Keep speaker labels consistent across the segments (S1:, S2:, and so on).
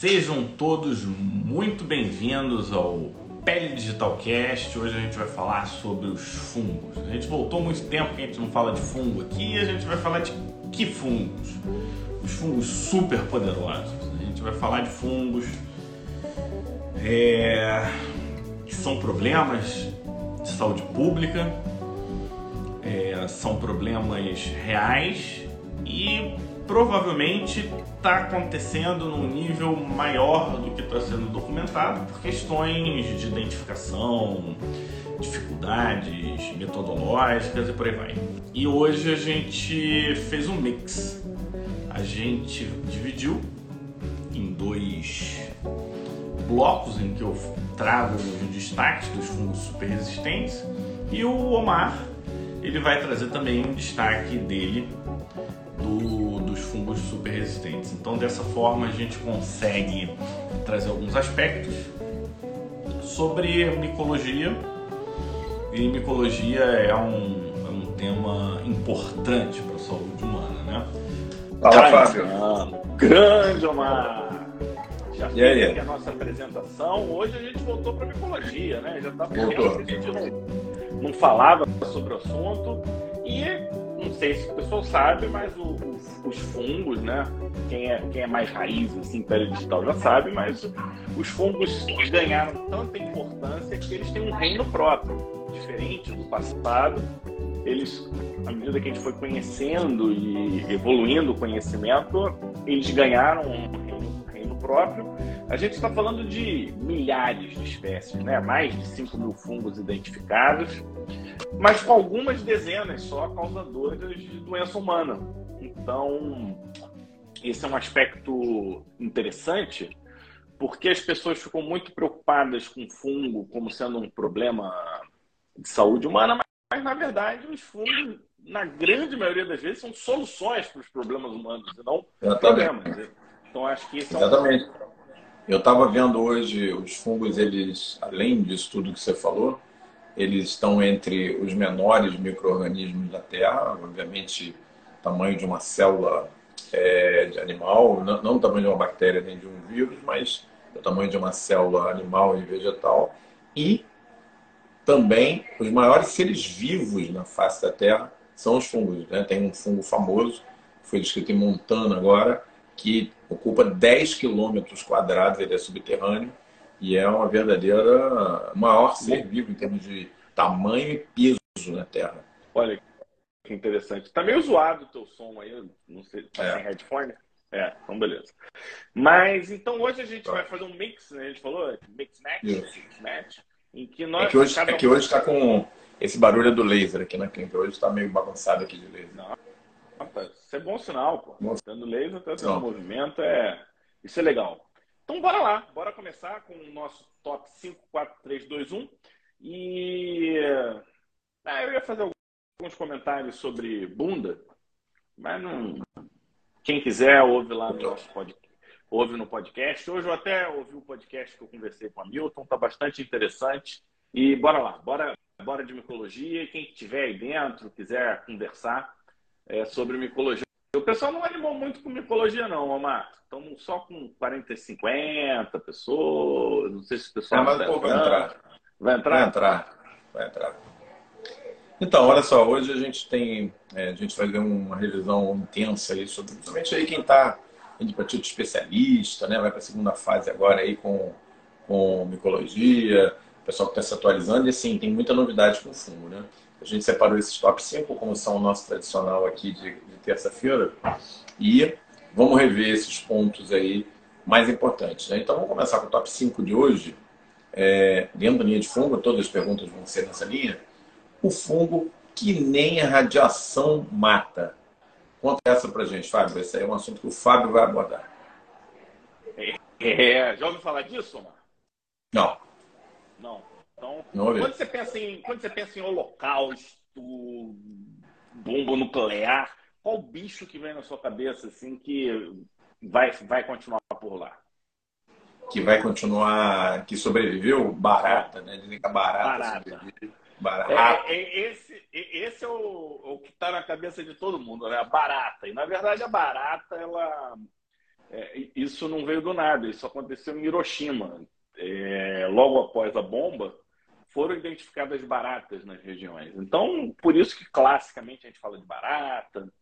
S1: Sejam todos muito bem-vindos ao Pele Digital Cast. Hoje a gente vai falar sobre os fungos. A gente voltou muito tempo que a gente não fala de fungo aqui e a gente vai falar de que fungos? Os fungos super poderosos. A gente vai falar de fungos é, que são problemas de saúde pública, é, são problemas reais e provavelmente está acontecendo num nível maior do que está sendo documentado por questões de identificação, dificuldades metodológicas e por aí vai. E hoje a gente fez um mix. A gente dividiu em dois blocos em que eu trago os destaques dos fungos super resistentes e o Omar ele vai trazer também um destaque dele do, fungos super resistentes. Então, dessa forma, a gente consegue trazer alguns aspectos sobre micologia. E micologia é um, é um tema importante para a saúde humana, né?
S2: Fala, Fábio.
S3: Grande Omar! Já
S2: E
S3: fez
S2: aí?
S3: aqui a nossa apresentação. Hoje a gente voltou para micologia, né? Já estava
S2: Voltou.
S3: tempo que a gente não, não falava sobre o assunto. E sei se o pessoal sabe, mas o- o- os fungos, né? Quem é, quem é mais raiz, assim, pele digital já sabe, mas os fungos ganharam tanta importância que eles têm um reino próprio, diferente do passado. Eles, à medida que a gente foi conhecendo e evoluindo o conhecimento, eles ganharam um reino, reino próprio. A gente está falando de milhares de espécies, né? mais de 5 mil fungos identificados, mas com algumas dezenas só causadoras de doença humana. Então, esse é um aspecto interessante, porque as pessoas ficam muito preocupadas com fungo como sendo um problema de saúde humana, mas, mas, na verdade os fungos, na grande maioria das vezes, são soluções para os problemas humanos e não
S2: Exatamente.
S3: problemas. Então, acho que esse é um.
S2: Eu estava vendo hoje os fungos, eles, além disso tudo que você falou, eles estão entre os menores micro-organismos da Terra, obviamente, tamanho de uma célula é, de animal, não, não o tamanho de uma bactéria nem de um vírus, mas o tamanho de uma célula animal e vegetal. E também os maiores seres vivos na face da Terra são os fungos. Né? Tem um fungo famoso, foi descrito em Montana agora, que ocupa 10 quilômetros quadrados, ele é subterrâneo e é uma verdadeira maior ser vivo em termos de tamanho e peso na Terra.
S3: Olha que interessante. Tá meio zoado o teu som aí, não sei, tá
S2: É.
S3: sem headphone? É, então beleza. Mas então hoje a gente
S2: Tá.
S3: vai fazer um mix, né? A gente falou mix match, mix match, em que nós
S2: É que hoje é que hoje está com esse barulho é do laser aqui na clínica. Hoje está meio bagunçado aqui de laser.
S3: Não, rapaz, isso é bom sinal, pô.
S2: Bom.
S3: Tendo laser, tendo
S2: Não.
S3: movimento, é isso é legal. Então bora lá, bora começar com o nosso top 5, 4, 3, 2, 1 e ah, eu ia fazer alguns comentários sobre bunda, mas não. Quem quiser, ouve lá no nosso podcast. Ouve no podcast. Hoje eu até ouvi o podcast que eu conversei com a Milton, tá bastante interessante. E bora lá, bora, bora de micologia. Quem estiver aí dentro, quiser conversar é, sobre micologia. O pessoal não animou muito com micologia, não, Omar. Estamos só com 40, 50 pessoas. Não sei se o pessoal
S2: É, mas o povo vai entrar.
S3: Vai entrar?
S2: Vai entrar. Vai entrar. Então, olha só, hoje a gente tem, é, a gente vai ver uma revisão intensa aí sobre, principalmente aí quem está indo para título especialista, né? Vai para a segunda fase agora aí com, com micologia, o pessoal que está se atualizando e assim, tem muita novidade com o fungo, né? A gente separou esses top 5, como são o nosso tradicional aqui de, de terça-feira, e vamos rever esses pontos aí mais importantes, né? Então vamos começar com o top 5 de hoje, é, dentro da linha de fungo, todas as perguntas vão ser nessa linha. O fungo que nem a radiação mata. Conta essa pra gente, Fábio. Esse aí é um assunto que o Fábio vai abordar.
S3: É, já ouviu falar disso, Omar?
S2: Não,
S3: Não. Então, quando você pensa em, quando você pensa em holocausto, bomba nuclear, qual bicho que vem na sua cabeça assim que vai, vai continuar por lá?
S2: Que vai continuar, que sobreviveu, barata, né? Dizem que a barata,
S3: Barata.
S2: sobrevive.
S3: É,
S2: Barata.
S3: é, esse, é- esse é o, o que está na cabeça de todo mundo, né? A barata. E na verdade a barata ela é, isso não veio do nada, isso aconteceu em Hiroshima. É, logo após a bomba, foram identificadas baratas nas regiões. Então, por isso que classicamente a gente fala de barata.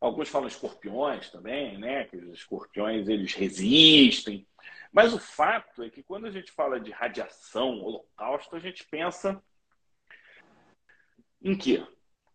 S3: Alguns falam escorpiões também, né? Que os escorpiões eles resistem. Mas o fato é que quando a gente fala de radiação, holocausto, a gente pensa em quê?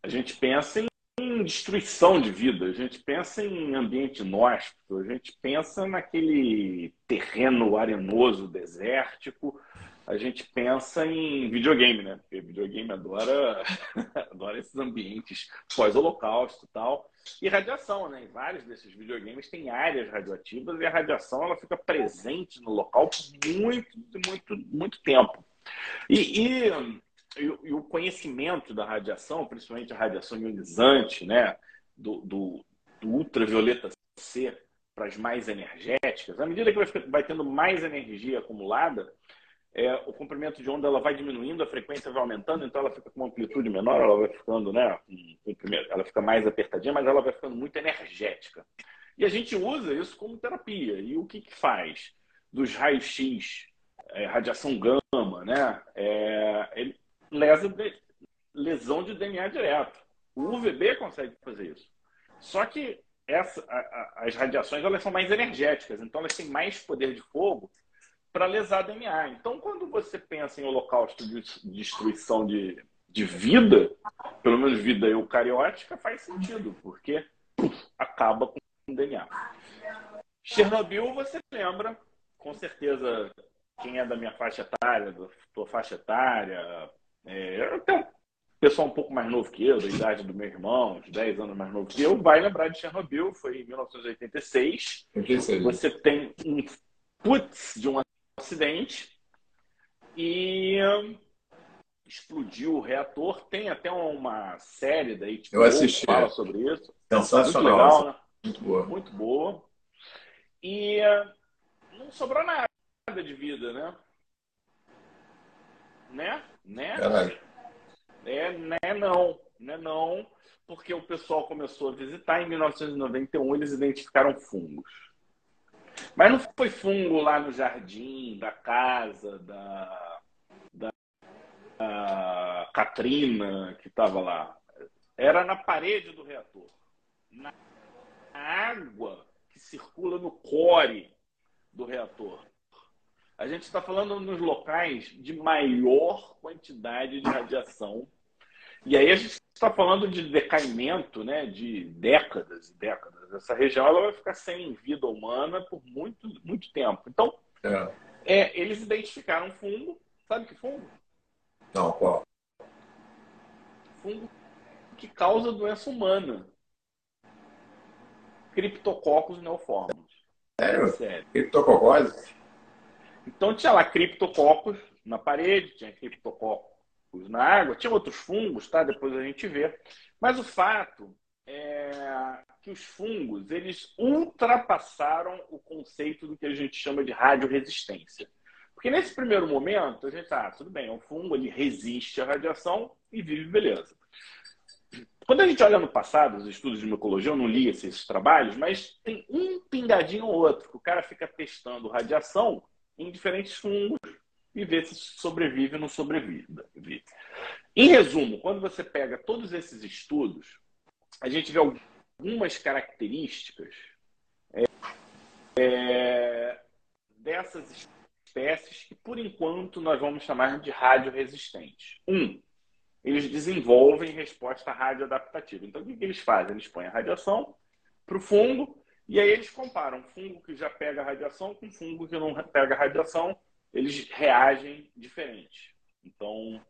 S3: A gente pensa em destruição de vida, a gente pensa em ambiente inóspito, a gente pensa naquele terreno arenoso, desértico, a gente pensa em videogame, né? Porque videogame adora, adora esses ambientes pós-holocausto e tal. E radiação, né? Em vários desses videogames tem áreas radioativas e a radiação ela fica presente no local por muito, muito, muito tempo. E, e, e o conhecimento da radiação, principalmente a radiação ionizante, né? Do, do, do ultravioleta C para as mais energéticas, à medida que vai, vai tendo mais energia acumulada, é, o comprimento de onda ela vai diminuindo, a frequência vai aumentando, então ela fica com uma amplitude menor, ela vai ficando, né, ela fica mais apertadinha, mas ela vai ficando muito energética. E a gente usa isso como terapia. E o que, que faz? Dos raios-x, é, radiação gama, né, é, ele lesa lesão de DNA direto. O UVB consegue fazer isso. Só que essa, a, a, as radiações elas são mais energéticas, então elas têm mais poder de fogo para lesar DNA. Então, quando você pensa em holocausto de destruição de, de vida, pelo menos vida eucariótica, faz sentido, porque acaba com o DNA. Chernobyl, você lembra, com certeza, quem é da minha faixa etária, da tua faixa etária, é, até um pessoal um pouco mais novo que eu, da idade do meu irmão, uns 10 anos mais novo que eu, vai lembrar de Chernobyl, foi em 1986. 86. Você tem um putz de um acidente e hum, explodiu o reator. Tem até uma série daí tipo,
S2: Eu assisti.
S3: fala sobre isso.
S2: Sensacional.
S3: Muito legal, né?
S2: Muito boa.
S3: Muito boa. E hum, não sobrou nada de vida, né? Né? Né?
S2: Caralho.
S3: É, né, não. Né, não. Porque o pessoal começou a visitar em 1991, eles identificaram fungos. Mas não foi fungo lá no jardim da casa da, da, da Katrina que estava lá. Era na parede do reator. Na água que circula no core do reator. A gente está falando nos locais de maior quantidade de radiação. E aí a gente está falando de decaimento né, de décadas e décadas essa região ela vai ficar sem vida humana por muito, muito tempo. Então, é. É, eles identificaram um fungo. Sabe que fungo?
S2: Não, qual?
S3: Fungo que causa doença humana. Criptococcus neoformos.
S2: Sério? Sério. Criptococose?
S3: Então tinha lá criptococcus na parede, tinha criptococcus na água, tinha outros fungos, tá? Depois a gente vê. Mas o fato é que os fungos eles ultrapassaram o conceito do que a gente chama de radioresistência. Porque nesse primeiro momento, a gente tá, ah, tudo bem, é um fungo, ele resiste à radiação e vive beleza. Quando a gente olha no passado, os estudos de micologia, eu não li esses trabalhos, mas tem um pingadinho ou outro que o cara fica testando radiação em diferentes fungos e vê se sobrevive ou não sobrevive. Em resumo, quando você pega todos esses estudos, a gente vê algumas características é, é, dessas espécies que, por enquanto, nós vamos chamar de radioresistentes. Um, eles desenvolvem resposta radioadaptativa. Então, o que, que eles fazem? Eles põem a radiação para o fungo e aí eles comparam fungo que já pega radiação com fungo que não pega radiação. Eles reagem diferente. Então,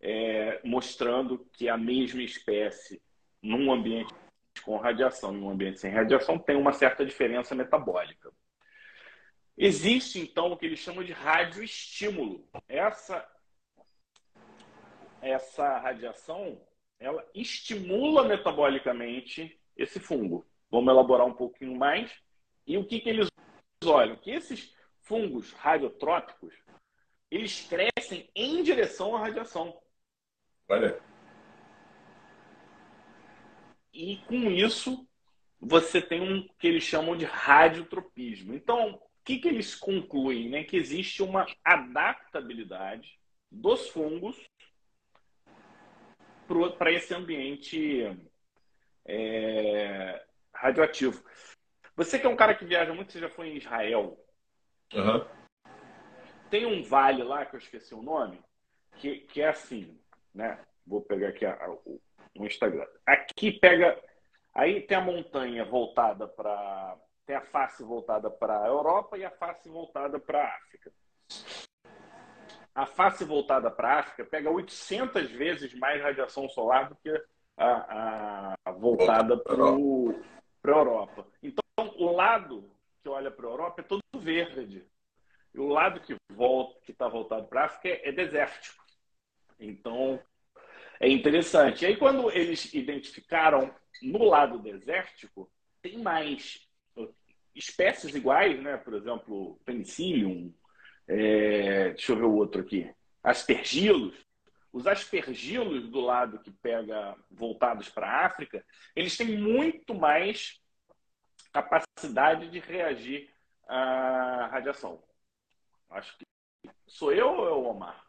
S3: é, mostrando que a mesma espécie num ambiente com radiação e ambiente sem radiação tem uma certa diferença metabólica. Existe, então, o que eles chamam de radioestímulo. Essa, essa radiação ela estimula metabolicamente esse fungo. Vamos elaborar um pouquinho mais. E o que, que eles olham? Que esses fungos radiotrópicos eles crescem em direção à radiação.
S2: Olha.
S3: E com isso, você tem um que eles chamam de radiotropismo. Então, o que, que eles concluem? Né? Que existe uma adaptabilidade dos fungos para esse ambiente é, radioativo. Você que é um cara que viaja muito, você já foi em Israel.
S2: Uhum.
S3: Tem um vale lá, que eu esqueci o nome, que, que é assim, né? Vou pegar aqui a, a, o, o Instagram. Aqui pega. Aí tem a montanha voltada para. Tem a face voltada para a Europa e a face voltada para a África. A face voltada para a África pega 800 vezes mais radiação solar do que a, a voltada para a Europa. Então, o lado que olha para a Europa é todo verde. E o lado que volta, que está voltado para a África é, é desértico. Então, é interessante. E aí, quando eles identificaram no lado desértico, tem mais espécies iguais, né? Por exemplo, penicillium, é... deixa eu ver o outro aqui, aspergilos. Os aspergilos do lado que pega voltados para a África, eles têm muito mais capacidade de reagir à radiação. Acho que sou eu ou é o Omar?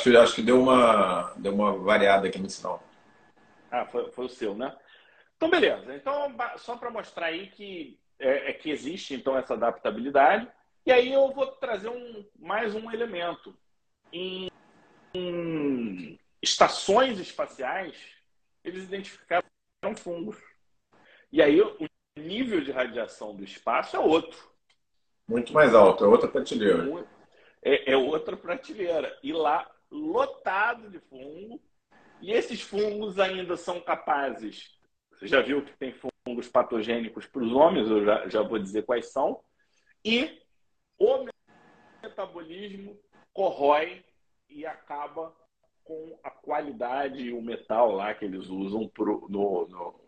S2: Acho que, acho que deu, uma, deu uma variada aqui no sinal.
S3: Ah, foi, foi o seu, né? Então, beleza. Então, só para mostrar aí que, é, é, que existe então essa adaptabilidade. E aí eu vou trazer um, mais um elemento. Em, em estações espaciais, eles identificaram fungos. E aí o nível de radiação do espaço é outro.
S2: Muito mais alto, é outra prateleira.
S3: É, é outra prateleira. E lá, lotado de fungo. E esses fungos ainda são capazes. Você já viu que tem fungos patogênicos para os homens, eu já, já vou dizer quais são. E o metabolismo corrói e acaba com a qualidade e o metal lá que eles usam pro, no, no,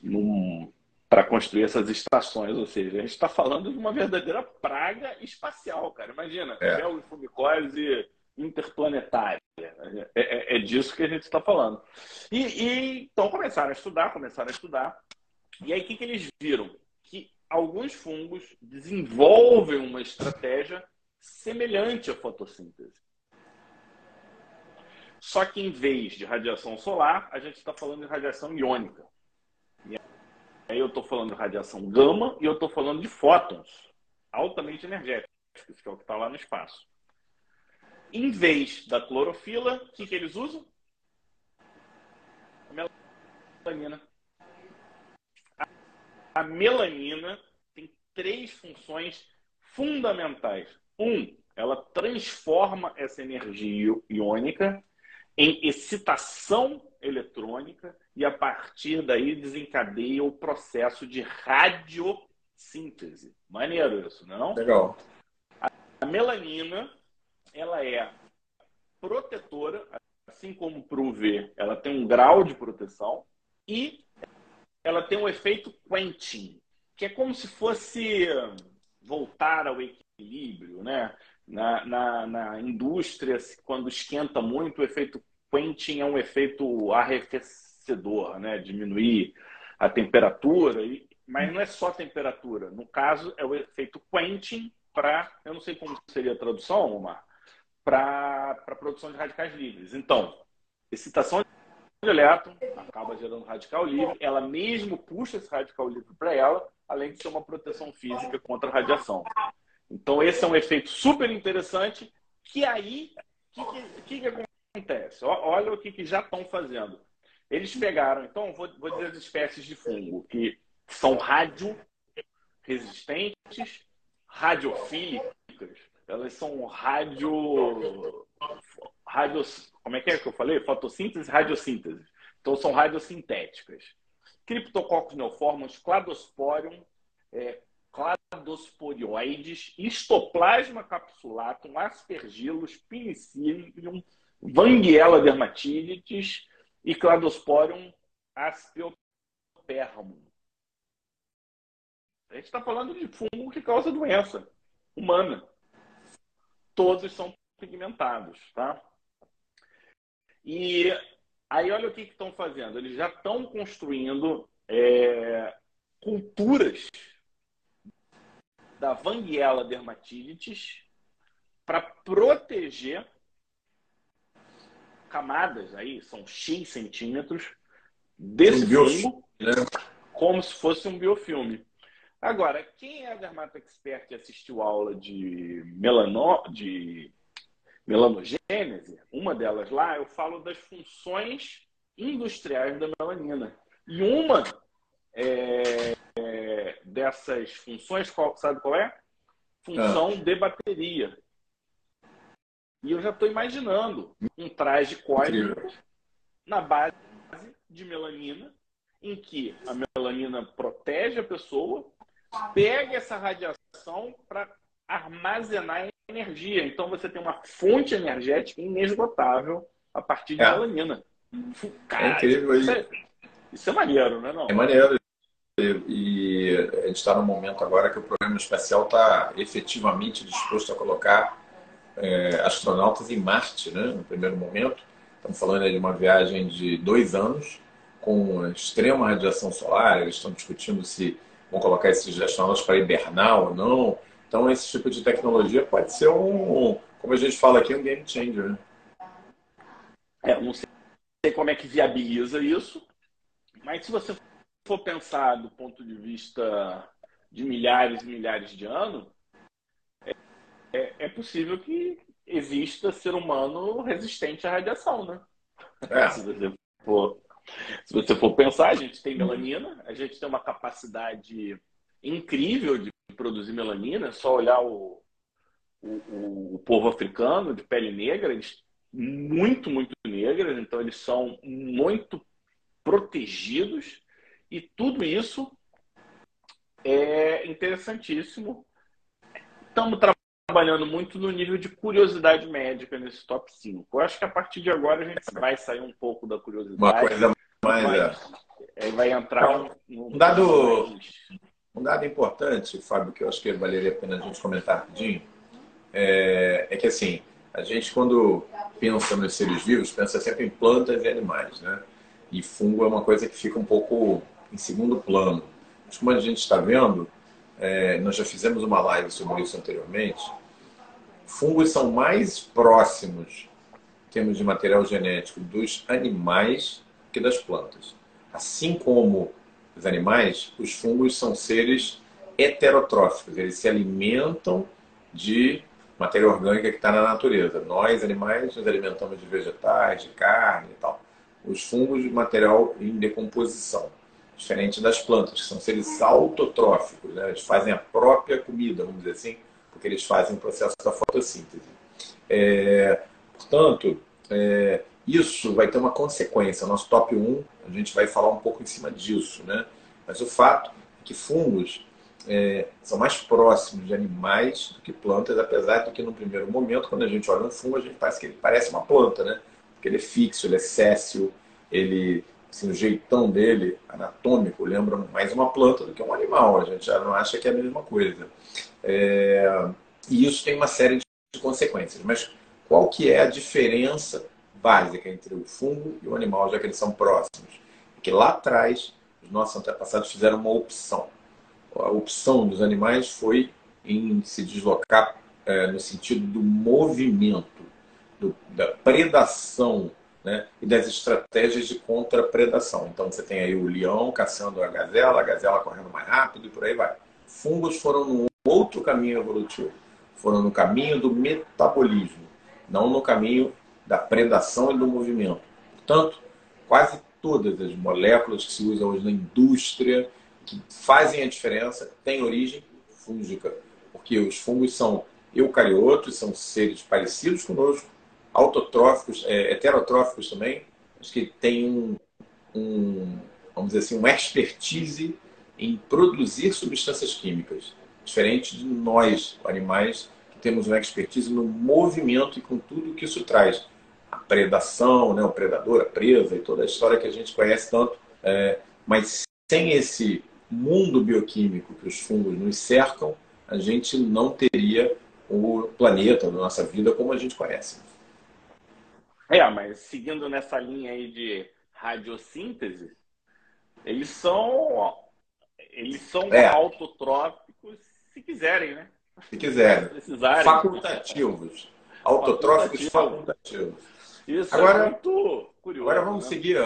S3: no para construir essas estações. Ou seja, a gente está falando de uma verdadeira praga espacial, cara. Imagina, é. fumicose interplanetária. É, é, é, disso que a gente está falando. E, e, então começaram a estudar, começaram a estudar. E aí o que, que eles viram? Que alguns fungos desenvolvem uma estratégia semelhante à fotossíntese. Só que em vez de radiação solar, a gente está falando de radiação iônica. Aí eu estou falando de radiação gama e eu estou falando de fótons altamente energéticos, que é o que está lá no espaço. Em vez da clorofila, o que, que eles usam? A melanina. A melanina tem três funções fundamentais. Um, ela transforma essa energia iônica em excitação eletrônica e a partir daí desencadeia o processo de radiossíntese. Maneiro isso, não?
S2: É Legal.
S3: A melanina, ela é protetora, assim como para o UV, ela tem um grau de proteção e ela tem um efeito quentin, que é como se fosse voltar ao equilíbrio, né? Na, na, na indústria, quando esquenta muito, o efeito quentin é um efeito arrefecedor, né? Diminuir a temperatura, mas não é só temperatura. No caso, é o efeito quentin para, eu não sei como seria a tradução, Omar, para a produção de radicais livres. Então, excitação de elétron acaba gerando radical livre, ela mesmo puxa esse radical livre para ela, além de ser uma proteção física contra a radiação. Então, esse é um efeito super interessante que aí, o que, que, que, acontece? Olha o que, que já estão fazendo. Eles pegaram, então, vou, vou dizer as espécies de fungo, que são rádio resistentes, radiofílicas, elas são rádio. rádio como é que é que eu falei? Fotossíntese e radiossíntese. Então, são radiosintéticas. Criptococcus neoformans, cladosporium, é, cladosporioides, histoplasma capsulatum, aspergillus, penicillium, Vanguiella dermatitis e Cladosporium aspeopermum. A gente está falando de fungo que causa doença humana. Todos são pigmentados, tá? E aí olha o que estão fazendo. Eles já estão construindo é, culturas da Vanguiela dermatitis para proteger camadas aí, são X centímetros, desse um né? como se fosse um biofilme. Agora, quem é a dermato expert e assistiu aula de, melano, de melanogênese, uma delas lá, eu falo das funções industriais da melanina. E uma é, é, dessas funções, qual, sabe qual é? Função ah. de bateria. E eu já estou imaginando um traje cósmico na base de melanina, em que a melanina protege a pessoa, pega essa radiação para armazenar energia. Então você tem uma fonte energética inesgotável a partir de é. melanina.
S2: Cara, é incrível
S3: isso. É, isso é maneiro, não é? Não?
S2: É maneiro. E a gente está num momento agora que o programa espacial está efetivamente disposto a colocar é, astronautas em Marte, né, no primeiro momento. Estamos falando de uma viagem de dois anos, com extrema radiação solar. Eles estão discutindo se vão colocar esses astronautas para hibernar ou não. Então, esse tipo de tecnologia pode ser um, como a gente fala aqui, um game changer. Né?
S3: É, não sei como é que viabiliza isso, mas se você for pensar do ponto de vista de milhares e milhares de anos, é, é, é possível que exista ser humano resistente à radiação, né? É. se, você for, se você for pensar, a gente tem melanina, a gente tem uma capacidade incrível de produzir melanina, é só olhar o, o, o povo africano de pele negra, eles muito, muito negras, então eles são muito protegidos e tudo isso é interessantíssimo. Estamos trabalhando muito no nível de curiosidade médica nesse top 5. Eu acho que a partir de agora a gente vai sair um pouco da curiosidade.
S2: Uma coisa mais.
S3: Vai, é. vai entrar
S2: um, um dado, um dado importante, Fábio, que eu acho que valeria a pena a gente comentar rapidinho, é, é que assim, a gente quando pensa nos seres vivos, pensa sempre em plantas e animais, né? E fungo é uma coisa que fica um pouco em segundo plano. Mas como a gente está vendo, é, nós já fizemos uma live sobre isso anteriormente, fungos são mais próximos, em termos de material genético, dos animais que das plantas. Assim como os animais, os fungos são seres heterotróficos, eles se alimentam de matéria orgânica que está na natureza. Nós, animais, nos alimentamos de vegetais, de carne e tal. Os fungos, de material em decomposição. Diferente das plantas, que são seres autotróficos. Né? Eles fazem a própria comida, vamos dizer assim, porque eles fazem o processo da fotossíntese. É, portanto, é, isso vai ter uma consequência. Nosso top 1, a gente vai falar um pouco em cima disso. Né? Mas o fato é que fungos é, são mais próximos de animais do que plantas, apesar de que no primeiro momento, quando a gente olha um fungo, a gente parece que ele parece uma planta, né? Porque ele é fixo, ele é céssio, ele, assim, o jeitão dele, anatômico, lembra mais uma planta do que um animal. A gente já não acha que é a mesma coisa. É, e isso tem uma série de consequências. Mas qual que é a diferença básica entre o fungo e o animal, já que eles são próximos? Que lá atrás, os nossos antepassados fizeram uma opção a opção dos animais foi em se deslocar é, no sentido do movimento, do, da predação né, e das estratégias de contrapredação. Então você tem aí o leão caçando a gazela, a gazela correndo mais rápido e por aí vai. Fungos foram num outro caminho evolutivo, foram no caminho do metabolismo, não no caminho da predação e do movimento. Portanto, quase todas as moléculas que se usam hoje na indústria que fazem a diferença têm origem fúngica, porque os fungos são eucariotos, são seres parecidos conosco, autotróficos, é, heterotróficos também, mas que têm um, um, vamos dizer assim, uma expertise em produzir substâncias químicas, diferente de nós, animais, que temos uma expertise no movimento e com tudo que isso traz. A predação, né, o predador, a presa e toda a história que a gente conhece tanto, é, mas sem esse mundo bioquímico que os fungos nos cercam, a gente não teria o planeta, a nossa vida como a gente conhece.
S3: É, mas seguindo nessa linha aí de radiossíntese, Eles são eles são é. autotróficos se quiserem, né?
S2: Se quiserem. Precisarem. Facultativos. Autotróficos facultativos.
S3: Isso é agora, é muito curioso.
S2: Agora vamos né? seguir,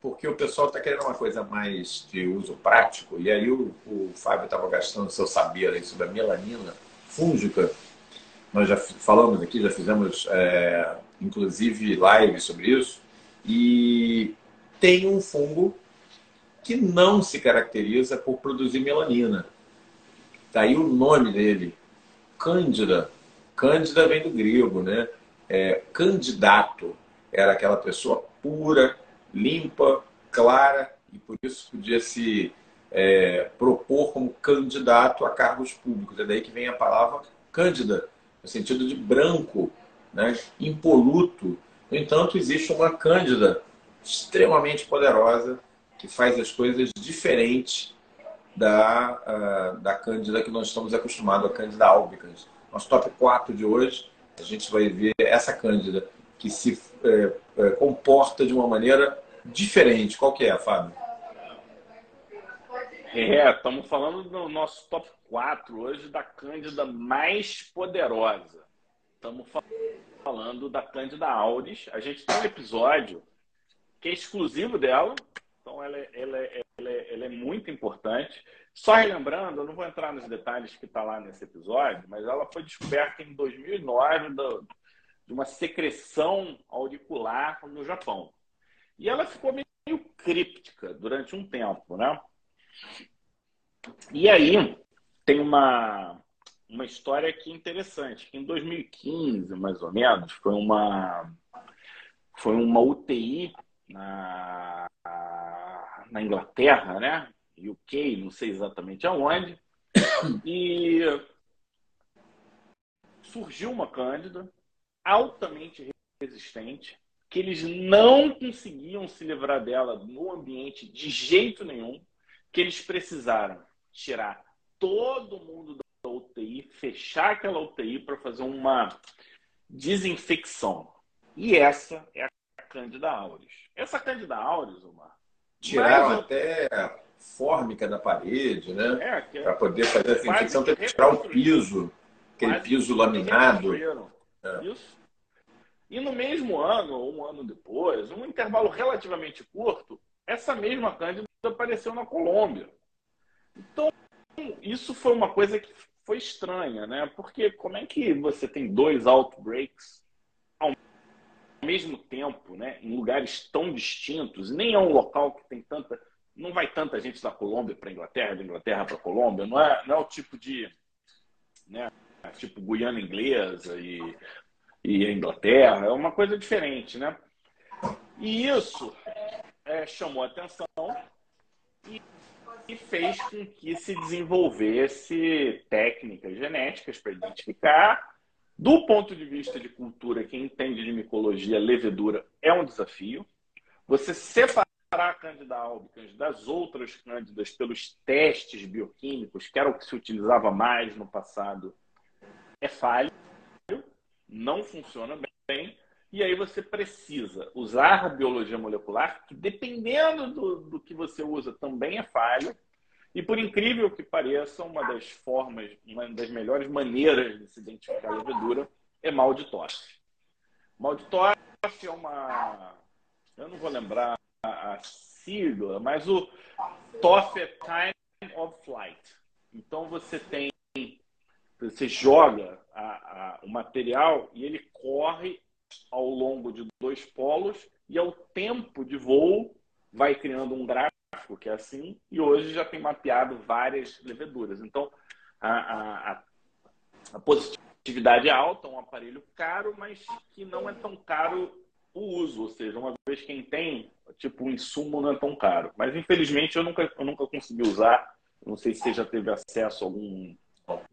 S2: porque o pessoal está querendo uma coisa mais de uso prático, e aí o, o Fábio estava gastando seu saber aí sobre a melanina fúngica. Nós já falamos aqui, já fizemos é, inclusive live sobre isso. E tem um fungo que não se caracteriza por produzir melanina. Daí tá o nome dele, Cândida. Cândida vem do grego, né? É, candidato era aquela pessoa pura, limpa, clara e por isso podia se é, propor como candidato a cargos públicos. É daí que vem a palavra cândida, no sentido de branco, né? impoluto. No entanto, existe uma cândida extremamente poderosa que faz as coisas diferentes da, uh, da cândida que nós estamos acostumados, a cândida albicans. Nosso top 4 de hoje, a gente vai ver essa cândida que se é, é, comporta de uma maneira diferente. Qual que é, Fábio?
S3: É, estamos falando do nosso top 4 hoje da cândida mais poderosa. Estamos falando da Cândida auris. A gente tem um episódio que é exclusivo dela, então ela, é, ela, é, ela, é, ela é muito importante. Só relembrando, eu não vou entrar nos detalhes que está lá nesse episódio, mas ela foi descoberta em 2009 do, de uma secreção auricular no Japão. E ela ficou meio críptica durante um tempo, né? E aí tem uma, uma história aqui interessante, que em 2015, mais ou menos, foi uma, foi uma UTI na, na Inglaterra, né? UK, não sei exatamente aonde, e surgiu uma cândida altamente resistente, que eles não conseguiam se livrar dela no ambiente de jeito nenhum, que eles precisaram tirar todo mundo da UTI, fechar aquela UTI para fazer uma desinfecção. E essa é a Cândida auris. Essa Cândida auris, Omar.
S2: Tiraram até a fórmica da parede, né? É, para poder fazer a desinfecção, tem que tirar o piso, aquele piso laminado.
S3: É. Isso. E no mesmo ano, ou um ano depois, um intervalo relativamente curto, essa mesma Cândida apareceu na Colômbia. Então, isso foi uma coisa que foi estranha, né? Porque como é que você tem dois outbreaks ao mesmo tempo, né? Em lugares tão distintos, nem é um local que tem tanta. Não vai tanta gente da Colômbia para a Inglaterra, da Inglaterra para a Colômbia, não é, não é o tipo de. Né? Tipo Guiana Inglesa e, e Inglaterra, é uma coisa diferente, né? E isso é, chamou atenção e e fez com que se desenvolvesse técnicas genéticas para identificar. Do ponto de vista de cultura, quem entende de micologia, levedura é um desafio. Você separar a Candida albicans das outras cândidas pelos testes bioquímicos, que era o que se utilizava mais no passado, é falho, não funciona bem. E aí você precisa usar a biologia molecular, que dependendo do, do que você usa também é falho. E por incrível que pareça, uma das formas, uma das melhores maneiras de se identificar a levedura é mal de tosse. Mal de tosse é uma. Eu não vou lembrar a sigla, mas o TOF é Time of Flight. Então você tem. Você joga a, a, o material e ele corre ao longo de dois polos e ao tempo de voo vai criando um gráfico que é assim e hoje já tem mapeado várias leveduras. Então a, a, a positividade é alta, um aparelho caro, mas que não é tão caro o uso, ou seja, uma vez quem tem, tipo, o insumo não é tão caro. Mas infelizmente eu nunca, eu nunca consegui usar. Não sei se você já teve acesso a algum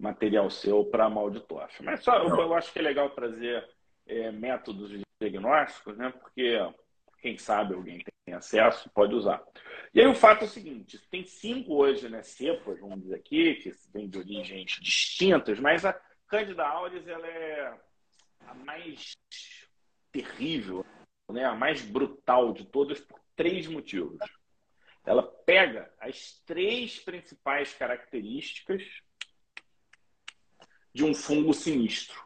S3: material seu para mal de tocha. Mas só eu, eu, acho que é legal trazer é, métodos diagnósticos, né? Porque quem sabe alguém tem acesso, pode usar. E aí o fato é o seguinte: tem cinco hoje, né, cepas, vamos dizer aqui, que vêm de origens distintas, mas a Candida auris ela é a mais terrível, né, a mais brutal de todas por três motivos. ela pega as três principais características de um fungo sinistro.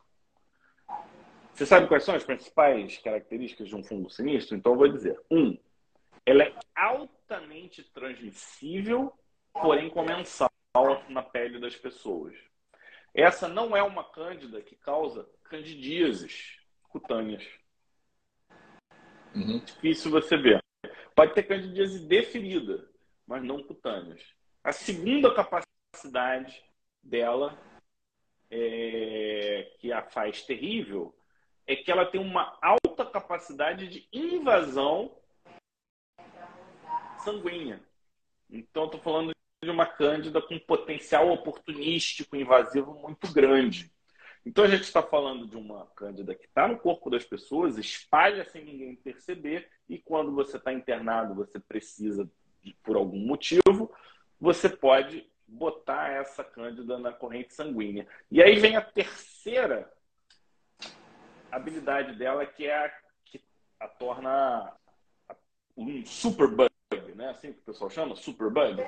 S3: Você sabe quais são as principais características de um fungo sinistro? Então eu vou dizer. Um, ela é altamente transmissível, porém comensal na pele das pessoas. Essa não é uma cândida que causa candidíases cutâneas. Uhum. Difícil você ver. Pode ter candidíase deferida, mas não cutâneas. A segunda capacidade dela, é, que a faz terrível, é que ela tem uma alta capacidade de invasão sanguínea. Então, estou falando de uma cândida com potencial oportunístico invasivo muito grande. Então, a gente está falando de uma cândida que está no corpo das pessoas, espalha sem ninguém perceber, e quando você está internado, você precisa, de, por algum motivo, você pode botar essa cândida na corrente sanguínea. E aí vem a terceira habilidade dela, que é a que a torna um super bug, né? Assim que o pessoal chama, super bug,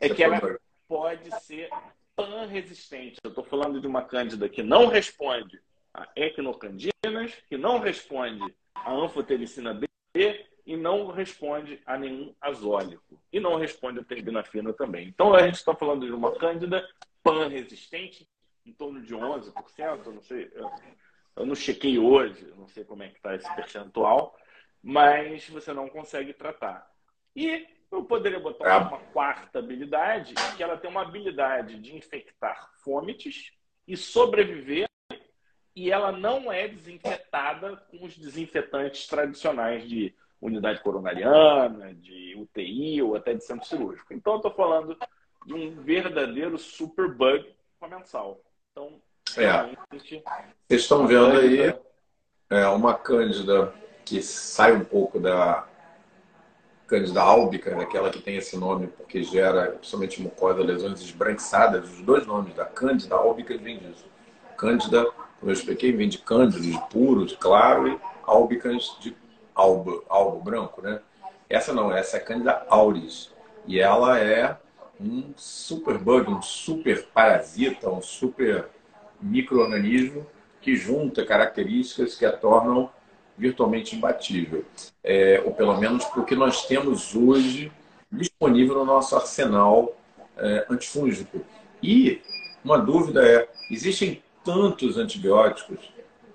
S3: é que ela pode ser pan-resistente. Eu estou falando de uma cândida que não responde a equinocandinas, que não responde a anfotericina B e não responde a nenhum azólico. E não responde a terbinafina também. Então a gente está falando de uma cândida pan-resistente, em torno de 11%, não sei, eu não chequei hoje, não sei como é que está esse percentual, mas você não consegue tratar. E eu poderia botar é. uma quarta habilidade, que ela tem uma habilidade de infectar fômites e sobreviver, e ela não é desinfetada com os desinfetantes tradicionais de unidade coronariana, de UTI ou até de centro cirúrgico. Então, eu estou falando de um verdadeiro super bug comensal. Então,
S2: é. Vocês estão vendo aí é, uma cândida que sai um pouco da cândida álbica, aquela que tem esse nome porque gera, principalmente mucosa, lesões esbranquiçadas. Os dois nomes da cândida álbica vêm disso. Cândida, como eu expliquei, vem de cândido, de puro, de claro, e álbicas de albo, albo branco, né? Essa não, essa é cândida auris. E ela é um super bug, um super parasita, um super microorganismo que junta características que a tornam virtualmente imbatível. É, ou pelo menos para o que nós temos hoje disponível no nosso arsenal é, antifúngico. E uma dúvida é: existem tantos antibióticos,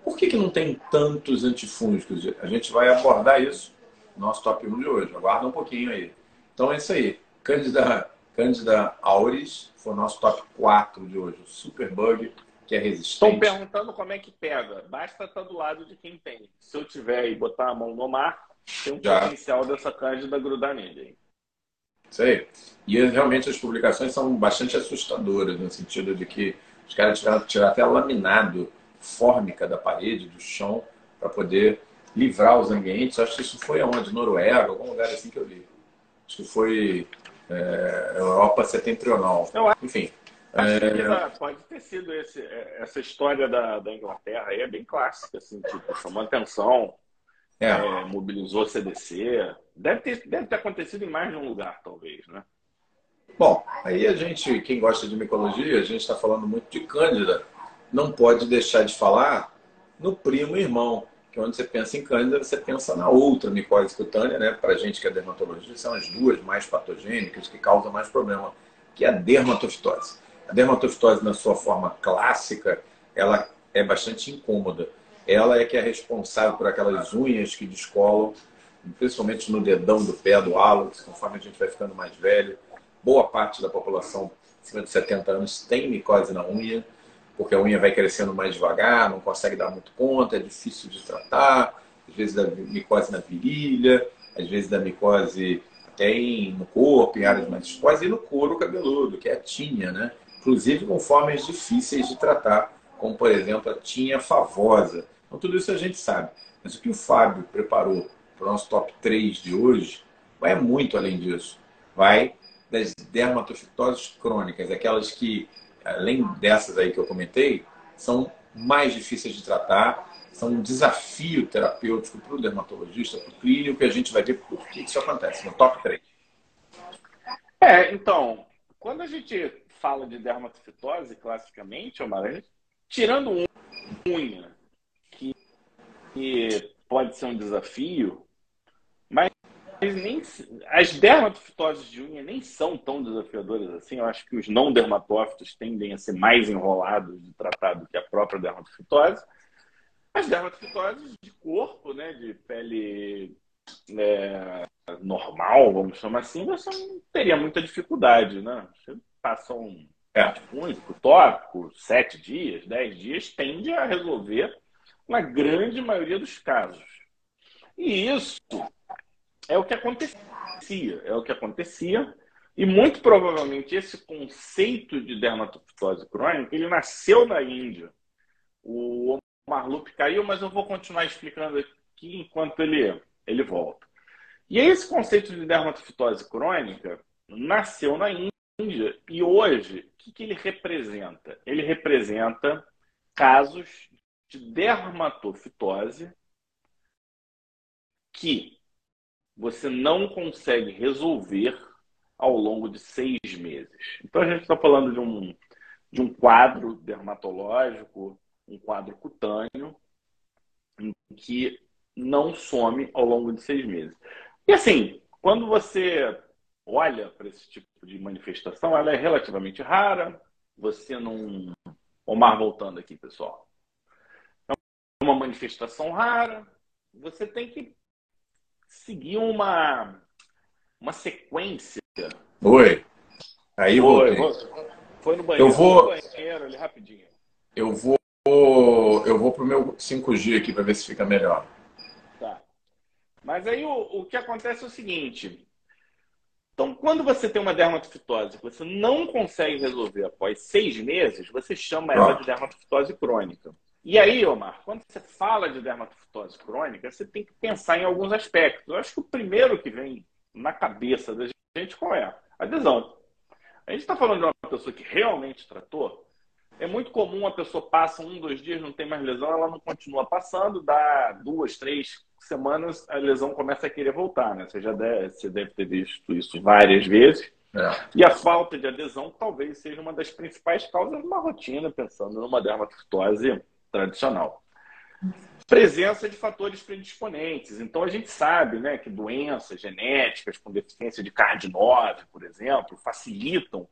S2: por que, que não tem tantos antifúngicos? A gente vai abordar isso no nosso top 1 de hoje. Aguarda um pouquinho aí. Então é isso aí. Candida, Candida auris foi o nosso top 4 de hoje. O Superbug que é resistente.
S3: Estão perguntando como é que pega. Basta estar do lado de quem tem. Se eu tiver e botar a mão no mar, tem um Já. potencial dessa cândida grudar nele.
S2: Isso aí. E realmente as publicações são bastante assustadoras, no sentido de que os caras tiveram tirar até laminado fórmica da parede, do chão, para poder livrar os ambientes. Acho que isso foi aonde? Noruega, algum lugar assim que eu li. Acho que foi é, Europa setentrional. Enfim.
S3: Acho que é. pode ter sido esse, é, essa história da, da Inglaterra aí, é bem clássica, assim, tipo, chamou atenção, é. É, mobilizou CDC. Deve ter, deve ter acontecido em mais de um lugar, talvez, né?
S2: Bom, aí a gente, quem gosta de micologia, a gente está falando muito de Cândida, não pode deixar de falar no primo irmão, que onde você pensa em Cândida, você pensa na outra micose cutânea, né? Para a gente que é dermatologista, são as duas mais patogênicas que causam mais problema, que é a dermatofitose. A dermatofitose, na sua forma clássica, ela é bastante incômoda. Ela é que é responsável por aquelas unhas que descolam, principalmente no dedão do pé do hálux, conforme a gente vai ficando mais velho. Boa parte da população acima de 70 anos tem micose na unha, porque a unha vai crescendo mais devagar, não consegue dar muito conta, é difícil de tratar. Às vezes da micose na virilha, às vezes da micose até no corpo, em áreas mais expostas, e no couro cabeludo, que é a tinha, né? inclusive com formas difíceis de tratar, como por exemplo a tinha favosa. Então tudo isso a gente sabe. Mas o que o Fábio preparou para o nosso top 3 de hoje vai muito além disso. Vai das dermatofitoses crônicas, aquelas que, além dessas aí que eu comentei, são mais difíceis de tratar, são um desafio terapêutico para o dermatologista, para o clínico, e a gente vai ver por que isso acontece no top 3.
S3: É, então, quando a gente fala de dermatofitose, classicamente, Omar, tirando unha, que, que pode ser um desafio, nem, as dermatofitoses de unha nem são tão desafiadoras assim. Eu acho que os não dermatófitos tendem a ser mais enrolados de tratar do que a própria dermatofitose. As dermatofitoses de corpo, né, de pele é, normal, vamos chamar assim, você não teria muita dificuldade, né? Você passa um é. único, tópico, sete dias, dez dias, tende a resolver na grande maioria dos casos. E isso é o que acontecia, é o que acontecia. E muito provavelmente esse conceito de dermatofitose crônica, ele nasceu na Índia. O Marlup caiu, mas eu vou continuar explicando aqui enquanto ele, ele volta. E esse conceito de dermatofitose crônica nasceu na Índia e hoje, o que, que ele representa? Ele representa casos de dermatofitose que você não consegue resolver ao longo de seis meses. Então a gente está falando de um, de um quadro dermatológico, um quadro cutâneo, que não some ao longo de seis meses. E assim, quando você olha para esse tipo de manifestação, ela é relativamente rara. Você não. Omar voltando aqui, pessoal. É uma manifestação rara. Você tem que seguir uma, uma sequência.
S2: Oi. Aí
S3: foi, foi no banheiro.
S2: Eu vou.
S3: Banheiro, ali, rapidinho.
S2: Eu vou. Eu vou pro meu 5G aqui para ver se fica melhor.
S3: Tá. Mas aí o, o que acontece é o seguinte. Então, quando você tem uma dermatofitose que você não consegue resolver após seis meses, você chama ela de dermatofitose crônica. E aí, Omar, quando você fala de dermatofitose crônica, você tem que pensar em alguns aspectos. Eu acho que o primeiro que vem na cabeça da gente qual é? Adesão. A gente está falando de uma pessoa que realmente tratou. É muito comum a pessoa passa um, dois dias, não tem mais lesão, ela não continua passando, dá duas, três semanas, a lesão começa a querer voltar, né? Você já deve, você deve ter visto isso várias vezes. É. E a falta de adesão talvez seja uma das principais causas de uma rotina, pensando numa dermatofitose tradicional. Presença de fatores predisponentes. Então, a gente sabe né, que doenças genéticas com deficiência de CARD9, por exemplo, facilitam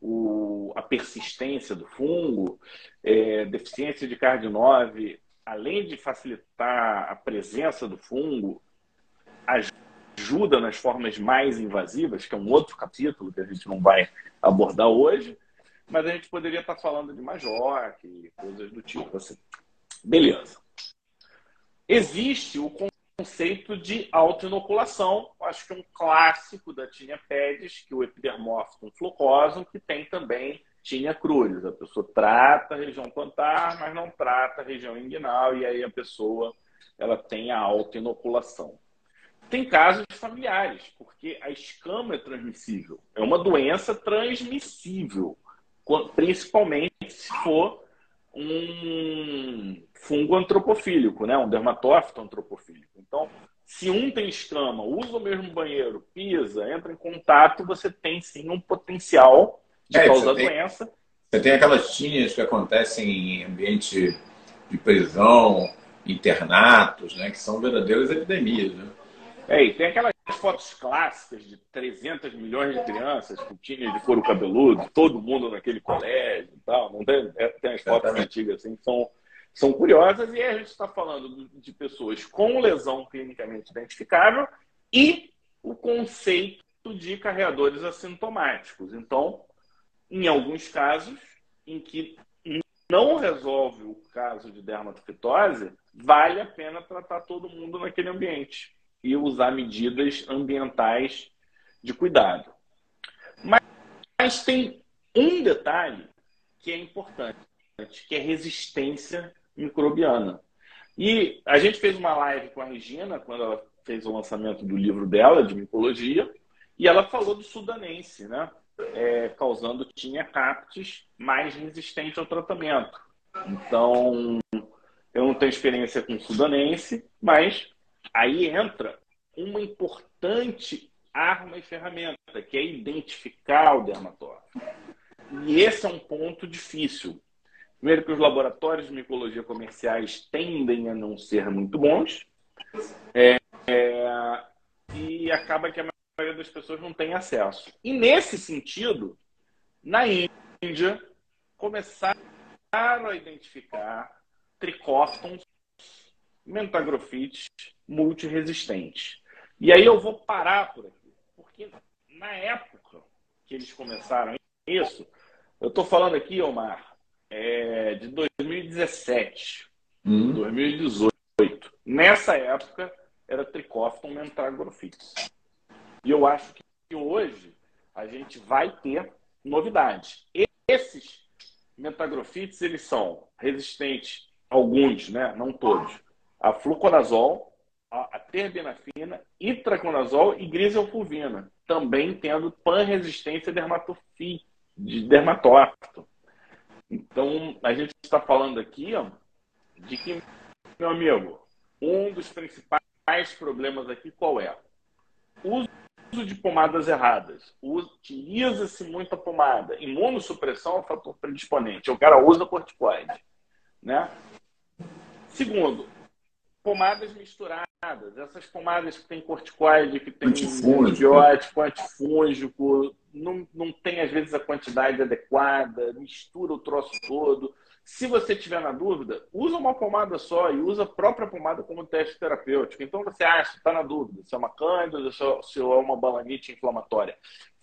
S3: o, a persistência do fungo. É, deficiência de CARD9, além de facilitar a presença do fungo, ajuda nas formas mais invasivas, que é um outro capítulo que a gente não vai abordar hoje, mas a gente poderia estar falando de Major, coisas do tipo assim. Beleza. Existe o conceito de autoinoculação, acho que é um clássico da tinea pedis, que é o epidermófito flocosum, que tem também tinea cruris. A pessoa trata a região plantar, mas não trata a região inguinal, e aí a pessoa ela tem a autoinoculação. Tem casos familiares, porque a escama é transmissível. É uma doença transmissível principalmente se for um fungo antropofílico, né? um dermatófito antropofílico. Então, se um tem escama, usa o mesmo banheiro, pisa, entra em contato, você tem sim um potencial de é, causar tem, doença.
S2: Você tem aquelas tinhas que acontecem em ambiente de prisão, internatos, né? que são verdadeiras epidemias. Né?
S3: É, e tem aquelas fotos clássicas de 300 milhões de crianças com tinhas de couro cabeludo, todo mundo naquele colégio e tal. Não tem, é, tem as fotos antigas assim, que são, são curiosas. E a gente está falando de pessoas com lesão clinicamente identificável e o conceito de carreadores assintomáticos. Então, em alguns casos em que não resolve o caso de dermatofitose, vale a pena tratar todo mundo naquele ambiente e usar medidas ambientais de cuidado. Mas, mas tem um detalhe que é importante, que é resistência microbiana. E a gente fez uma live com a Regina, quando ela fez o lançamento do livro dela, de micologia, e ela falou do sudanense, né? É, causando tinha captes mais resistente ao tratamento. Então, eu não tenho experiência com sudanense, mas Aí entra uma importante arma e ferramenta, que é identificar o dermatófito. E esse é um ponto difícil. Primeiro que os laboratórios de micologia comerciais tendem a não ser muito bons. É, é, e acaba que a maioria das pessoas não tem acesso. E nesse sentido, na Índia, começaram a identificar tricófitons mentagrofites multiresistentes. E aí eu vou parar por aqui, porque na época que eles começaram isso, eu estou falando aqui, Omar, é, de 2017, hum. 2018. Nessa época era Tricófton mentagrofites. E eu acho que hoje a gente vai ter novidades. Esses metagrofites, eles são resistentes, alguns, né? não todos, a fluconazol, a, terbinafina, itraconazol e griselfulvina, também tendo panresistência de dermatófito. Então, a gente está falando aqui ó, de que, meu amigo, um dos principais problemas aqui qual é? Uso de pomadas erradas. Utiliza-se muita pomada. Imunossupressão é um fator predisponente. O cara usa corticoide. Né? Segundo, pomadas misturadas. Essas pomadas que tem corticoide, que tem antibiótico, antifúngico, não, não tem às vezes a quantidade adequada, mistura o troço todo. Se você tiver na dúvida, usa uma pomada só e usa a própria pomada como teste terapêutico. Então você acha, está na dúvida, se é uma cândida, se é uma balanite inflamatória.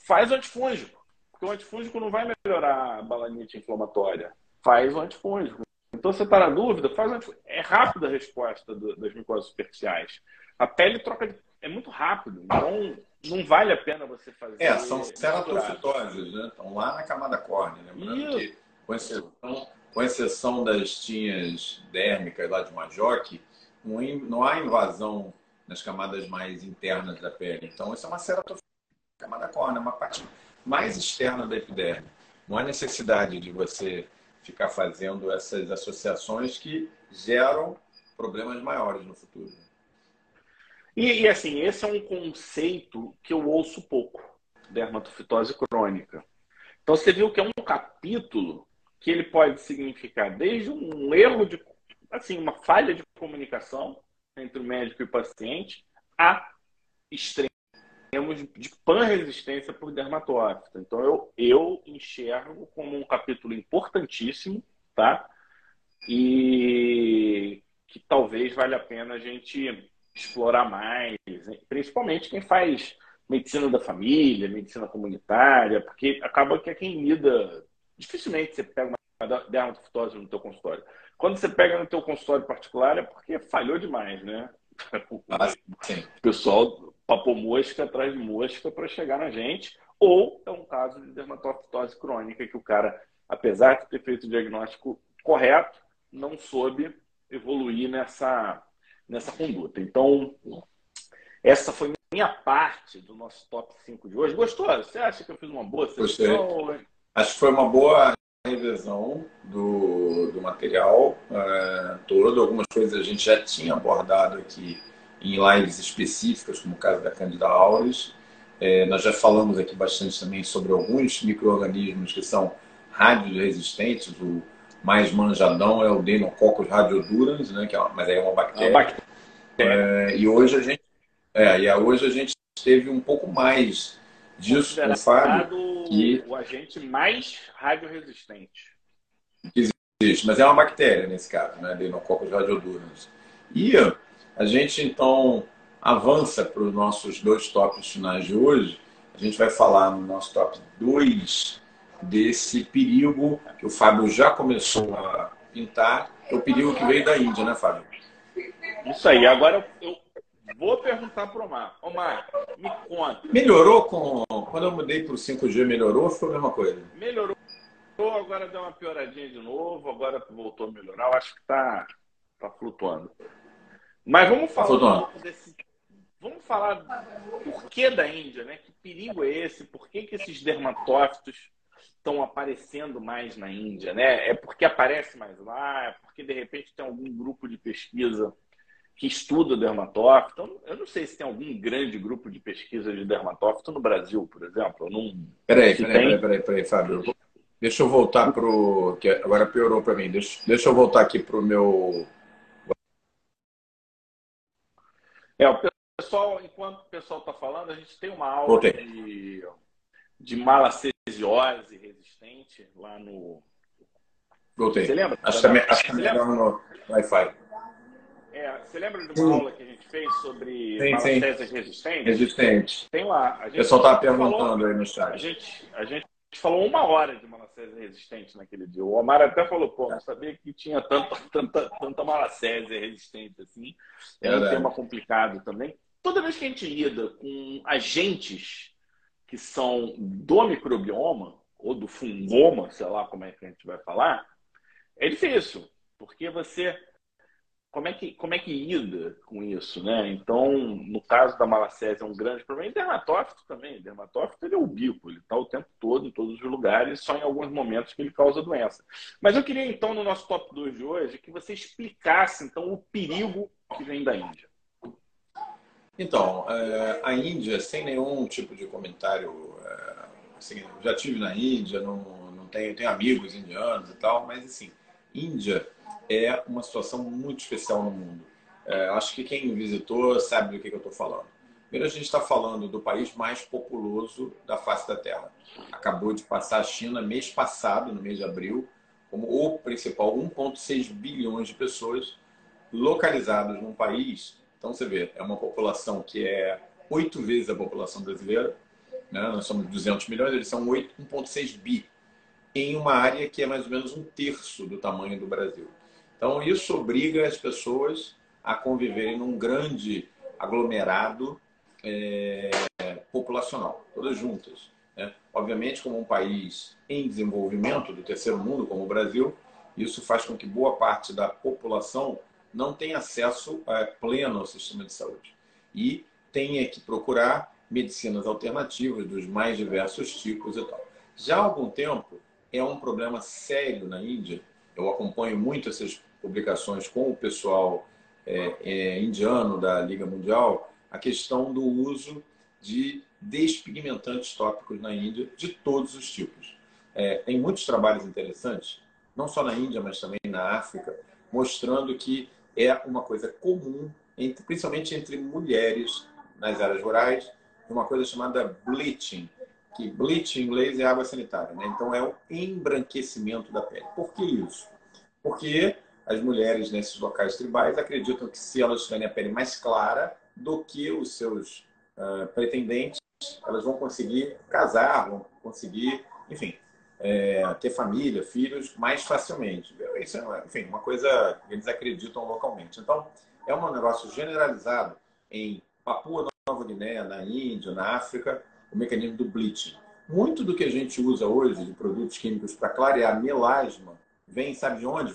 S3: Faz o antifúngico, porque o antifúngico não vai melhorar a balanite inflamatória. Faz o antifúngico. Então, você está na dúvida, faz uma... é rápida a resposta do, das micoses superficiais. A pele troca de... é muito rápido, então não vale a pena você fazer.
S2: É, são ceratofitoses, né? Estão lá na camada córnea, lembrando que, com exceção, com exceção das tinhas dérmicas lá de Majoc, não, não há invasão nas camadas mais internas da pele. Então, isso é uma ceratofitose, camada córnea, uma parte mais externa da epiderme. Não há necessidade de você ficar fazendo essas associações que geram problemas maiores no futuro.
S3: E, e, assim, esse é um conceito que eu ouço pouco, dermatofitose crônica. Então você viu que é um capítulo que ele pode significar desde um erro de, assim, uma falha de comunicação entre o médico e o paciente, a extremo temos de pan-resistência por dermatófito. Então, eu, eu enxergo como um capítulo importantíssimo, tá? E que talvez valha a pena a gente explorar mais, principalmente quem faz medicina da família, medicina comunitária, porque acaba que é quem lida. Dificilmente você pega uma dermatofitose no teu consultório. Quando você pega no teu consultório particular é porque falhou demais, né?
S2: Ah,
S3: o pessoal papou mosca atrás de mosca para chegar na gente, ou é um caso de dermatofitose crônica que o cara, apesar de ter feito o diagnóstico correto, não soube evoluir nessa, nessa conduta. Então, essa foi minha parte do nosso top 5 de hoje. Gostou? Você acha que eu fiz uma boa seleção?
S2: Acho que foi uma boa revisão do, do material uh, todo. Algumas coisas a gente já tinha abordado aqui em lives específicas, como o caso da Candida auris. É, nós já falamos aqui bastante também sobre alguns micro-organismos que são radioresistentes. O mais manjadão é o Deinococcus radiodurans, né, que é uma, mas é uma bactéria. É uma bactéria. É, e hoje a gente é, e hoje a gente teve um pouco mais disso com o Fábio.
S3: Que... o agente mais radioresistente.
S2: Existe, mas é uma bactéria nesse caso, né? Deinococcus radiodurans. E a gente então avança para os nossos dois tops finais de hoje. A gente vai falar no nosso top 2 desse perigo que o Fábio já começou a pintar, é o perigo que veio da Índia, né, Fábio?
S3: Isso aí. Agora eu vou perguntar para o Omar. Omar, me conta.
S2: Melhorou com. Quando eu mudei para o 5G, melhorou ou foi a mesma coisa?
S3: Melhorou. Agora deu uma pioradinha de novo, agora voltou a melhorar. Eu acho que está tá flutuando. Mas vamos falar um pouco desse. Vamos falar por que da Índia, né? Que perigo é esse? Por que, que esses dermatófitos estão aparecendo mais na Índia, né? É porque aparece mais lá? É porque de repente tem algum grupo de pesquisa que estuda dermatófito. Eu não sei se tem algum grande grupo de pesquisa de dermatófito no Brasil, por exemplo. Eu não...
S2: Peraí, peraí, peraí, peraí, peraí, Fábio. Deixa eu voltar para o. Agora piorou para mim. Deixa, deixa eu voltar aqui para o meu.
S3: É, o pessoal, enquanto o pessoal está falando, a gente tem uma aula de, de malacesiose resistente lá no.
S2: Voltei.
S3: Você lembra?
S2: Acho que é melhor no Wi-Fi.
S3: É, você lembra de uma aula que a gente fez sobre sim, malacésias resistentes?
S2: Resistentes.
S3: Tem lá.
S2: O pessoal estava perguntando falou, aí no chat.
S3: A gente, a gente falou uma hora de malacésia resistente naquele dia. O Omar até falou, pô, não sabia que tinha tanta, tanta, tanta malacésia resistente assim. É um tema complicado também. Toda vez que a gente lida com agentes que são do microbioma ou do fungoma, sei lá como é que a gente vai falar, é difícil, porque você como é que como é que lida com isso, né? Então, no caso da malacésia é um grande problema. E dermatófito também. Dermatófito ele é bico, ele está o tempo todo em todos os lugares, só em alguns momentos que ele causa doença. Mas eu queria então no nosso top 2 de hoje que você explicasse então o perigo que vem da Índia.
S2: Então, é, a Índia, sem nenhum tipo de comentário, é, assim, já tive na Índia, não, não tenho, tenho amigos indianos e tal, mas assim, Índia é uma situação muito especial no mundo. É, acho que quem visitou sabe do que, que eu estou falando. Primeiro, a gente está falando do país mais populoso da face da Terra. Acabou de passar a China mês passado, no mês de abril, como o principal 1,6 bilhões de pessoas localizadas num país. Então, você vê, é uma população que é oito vezes a população brasileira. Né? Nós somos 200 milhões, eles são 1,6 bi, em uma área que é mais ou menos um terço do tamanho do Brasil. Então, isso obriga as pessoas a conviverem num grande aglomerado é, populacional, todas juntas. Né? Obviamente, como um país em desenvolvimento do terceiro mundo, como o Brasil, isso faz com que boa parte da população não tenha acesso é, pleno ao sistema de saúde e tenha que procurar medicinas alternativas dos mais diversos tipos e tal. Já há algum tempo, é um problema sério na Índia. Eu acompanho muito essas publicações com o pessoal é, é, indiano da Liga Mundial a questão do uso de despigmentantes tópicos na Índia de todos os tipos. É, tem muitos trabalhos interessantes, não só na Índia, mas também na África, mostrando que é uma coisa comum, entre, principalmente entre mulheres nas áreas rurais, uma coisa chamada bleaching, que bleach em inglês é água sanitária, né? então é o embranquecimento da pele. Por que isso? Porque as mulheres nesses locais tribais acreditam que se elas tiverem a pele mais clara do que os seus uh, pretendentes, elas vão conseguir casar, vão conseguir, enfim, é, ter família, filhos mais facilmente. Isso é, enfim, uma coisa que eles acreditam localmente. Então, é um negócio generalizado em Papua Nova Guiné, na Índia, na África, o mecanismo do bleaching. Muito do que a gente usa hoje de produtos químicos para clarear melasma vem, sabe de onde?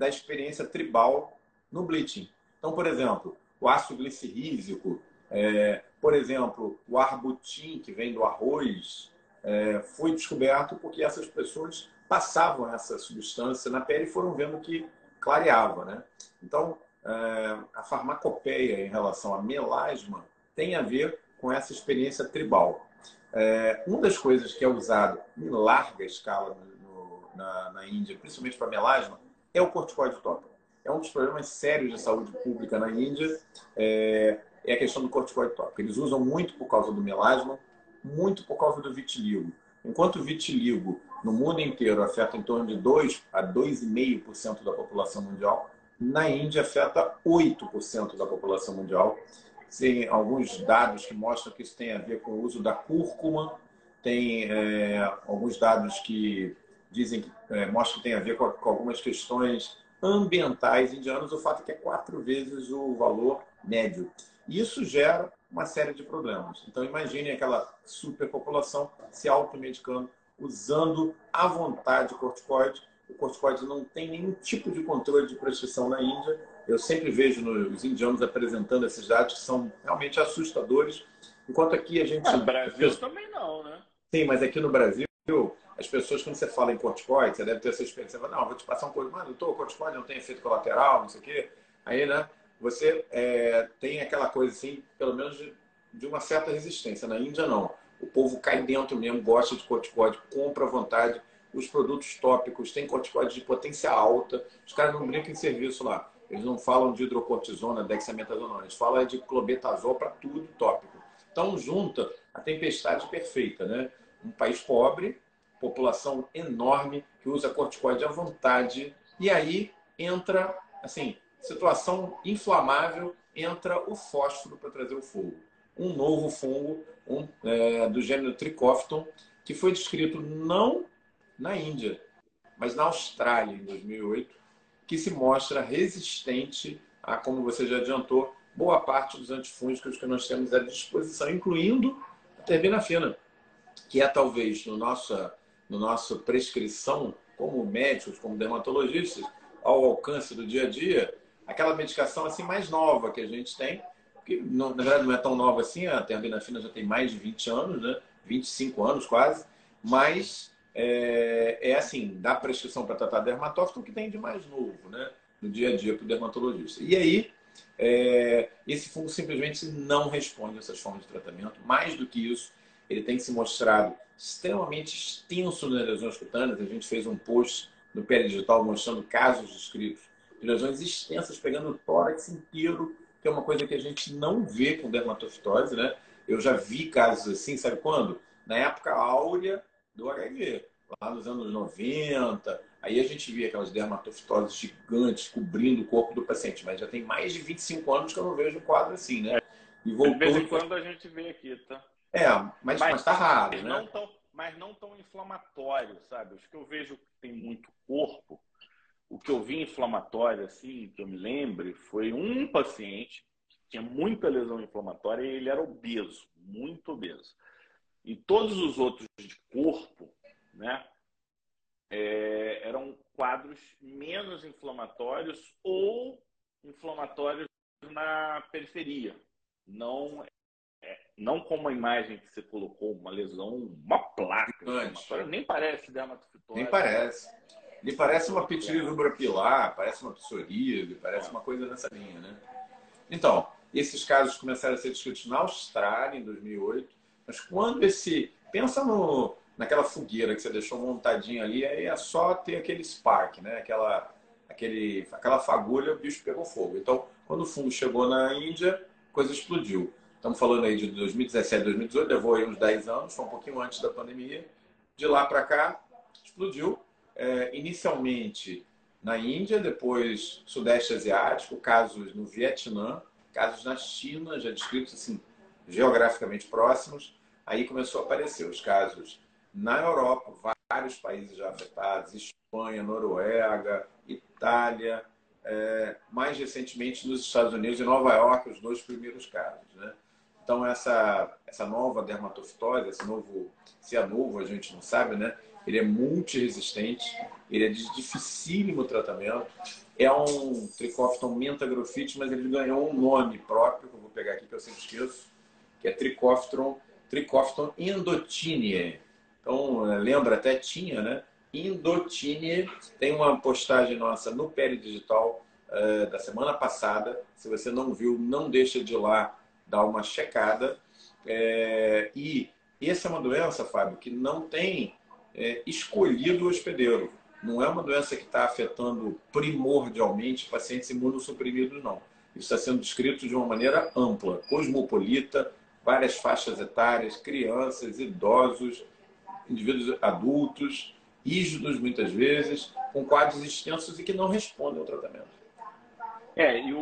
S2: Da experiência tribal no bleaching. Então, por exemplo, o ácido glicerísico, é, por exemplo, o arbutin, que vem do arroz, é, foi descoberto porque essas pessoas passavam essa substância na pele e foram vendo que clareava. Né? Então, é, a farmacopeia em relação a melasma tem a ver com essa experiência tribal. É, uma das coisas que é usado em larga escala no, na, na Índia, principalmente para melasma, é o corticoide tópico. É um dos problemas sérios de saúde pública na Índia, é, é a questão do corticoide tópico. Eles usam muito por causa do melasma, muito por causa do vitiligo. Enquanto o vitiligo no mundo inteiro afeta em torno de 2 a 2,5% da população mundial, na Índia afeta 8% da população mundial. Tem alguns dados que mostram que isso tem a ver com o uso da cúrcuma, tem é, alguns dados que dizem que é, mostra que tem a ver com, com, algumas questões ambientais indianas, o fato é que é quatro vezes o valor médio. Isso gera uma série de problemas. Então, imagine aquela superpopulação se automedicando, usando à vontade corticoide. O corticoide não tem nenhum tipo de controle de prescrição na Índia. Eu sempre vejo os indianos apresentando esses dados que são realmente assustadores. Enquanto aqui a gente.
S3: No Brasil também não, né?
S2: Sim, mas aqui no Brasil as pessoas, quando você fala em corticoide, você deve ter essa experiência. Você fala, não, vou te passar um corticoide, mas doutor, corticoide não tem efeito colateral, não sei o quê. Aí, né? você é, tem aquela coisa assim, pelo menos de, de, uma certa resistência. Na Índia, não. O povo cai dentro mesmo, gosta de corticóide, compra à vontade. Os produtos tópicos têm corticóide de potência alta. Os caras não brincam em serviço lá. Eles não falam de hidrocortisona, dexametasona, eles falam de clobetasol para tudo tópico. Então, junta a tempestade perfeita, né? Um país pobre, população enorme, que usa corticoide à vontade, e aí entra, assim, situação inflamável, entra o fósforo para trazer o fogo. Um novo fungo um, é, do gênero Trichophyton, que foi descrito não na Índia, mas na Austrália, em 2008, que se mostra resistente a, como você já adiantou, boa parte dos antifúngicos que nós temos à disposição, incluindo a terbinafina, que é talvez no nossa, no nossa prescrição, como médicos, como dermatologistas, ao alcance do dia a dia, aquela medicação assim mais nova que a gente tem, que na verdade não é tão nova assim, a terbinafina já tem mais de 20 anos, né? 25 anos quase, mas é, é assim, dá prescrição para tratar dermatófito que tem de mais novo, né? No dia a dia para o dermatologista. E aí, é, esse fungo simplesmente não responde a essas formas de tratamento. Mais do que isso, ele tem se mostrado extremamente extenso nas lesões cutâneas. A gente fez um post no Pele Digital mostrando casos descritos de lesões extensas pegando o tórax inteiro, que é uma coisa que a gente não vê com dermatofitose, né? Eu já vi casos assim, sabe quando? Na época áurea do HIV, lá nos anos 90. Aí a gente via aquelas dermatofitoses gigantes cobrindo o corpo do paciente, mas já tem mais de 25 anos que eu não vejo um quadro assim, né?
S3: E voltou... De vez em quando a gente vê aqui, tá?
S2: É, mas, mas, mas tá raro,
S3: mas
S2: né?
S3: Não tão, mas não tão inflamatório, sabe? Os que eu vejo que tem muito corpo, o que eu vi inflamatório, assim, que eu me lembre, foi um paciente que tinha muita lesão inflamatória e ele era obeso, muito obeso. E todos os outros de corpo, né, é, eram quadros menos inflamatórios ou inflamatórios na periferia. Não, não como a imagem que você colocou, uma lesão, uma placa. Nem parece dermatofitose.
S2: Nem parece. Ele parece uma pitilisubra pilar, parece uma psoríase, parece uma coisa nessa linha, né? Então, esses casos começaram a ser descritos na Austrália em 2008, mas quando esse... Pensa no, naquela fogueira que você deixou montadinha ali, aí é só ter aquele spark, né? Aquela, aquele, aquela fagulha, o bicho pegou fogo. Então, quando o fungo chegou na Índia, a coisa explodiu. Estamos falando aí de 2017, 2018, levou aí uns 10 anos, foi um pouquinho antes da pandemia. De lá para cá, explodiu é, inicialmente na Índia, depois Sudeste Asiático, casos no Vietnã, casos na China, já descritos assim, geograficamente próximos. Aí começou a aparecer os casos na Europa, vários países já afetados, Espanha, Noruega, Itália, é, mais recentemente nos Estados Unidos e Nova York, os dois primeiros casos. Né? Então, essa, essa nova dermatofitose, esse novo, se é novo, a gente não sabe, né? ele é multiresistente, ele é de dificílimo tratamento. É um Trichophyton mentagrophyte, mas ele ganhou um nome próprio, que eu vou pegar aqui que eu sempre esqueço, que é Trichophyton, Trichophyton indotinea. Então, é, lembra até tinha, né? Indotinea. Tem uma postagem nossa no Pele Digital uh, da semana passada. Se você não viu, não deixa de ir lá dar uma checada. É, e essa é uma doença, Fábio, que não tem é, escolhido o hospedeiro. Não é uma doença que está afetando primordialmente pacientes imunossuprimidos, não. Isso está sendo descrito de uma maneira ampla, cosmopolita, várias faixas etárias, crianças, idosos, indivíduos adultos, rígidos muitas vezes, com quadros extensos e que não respondem ao tratamento.
S3: É, e o...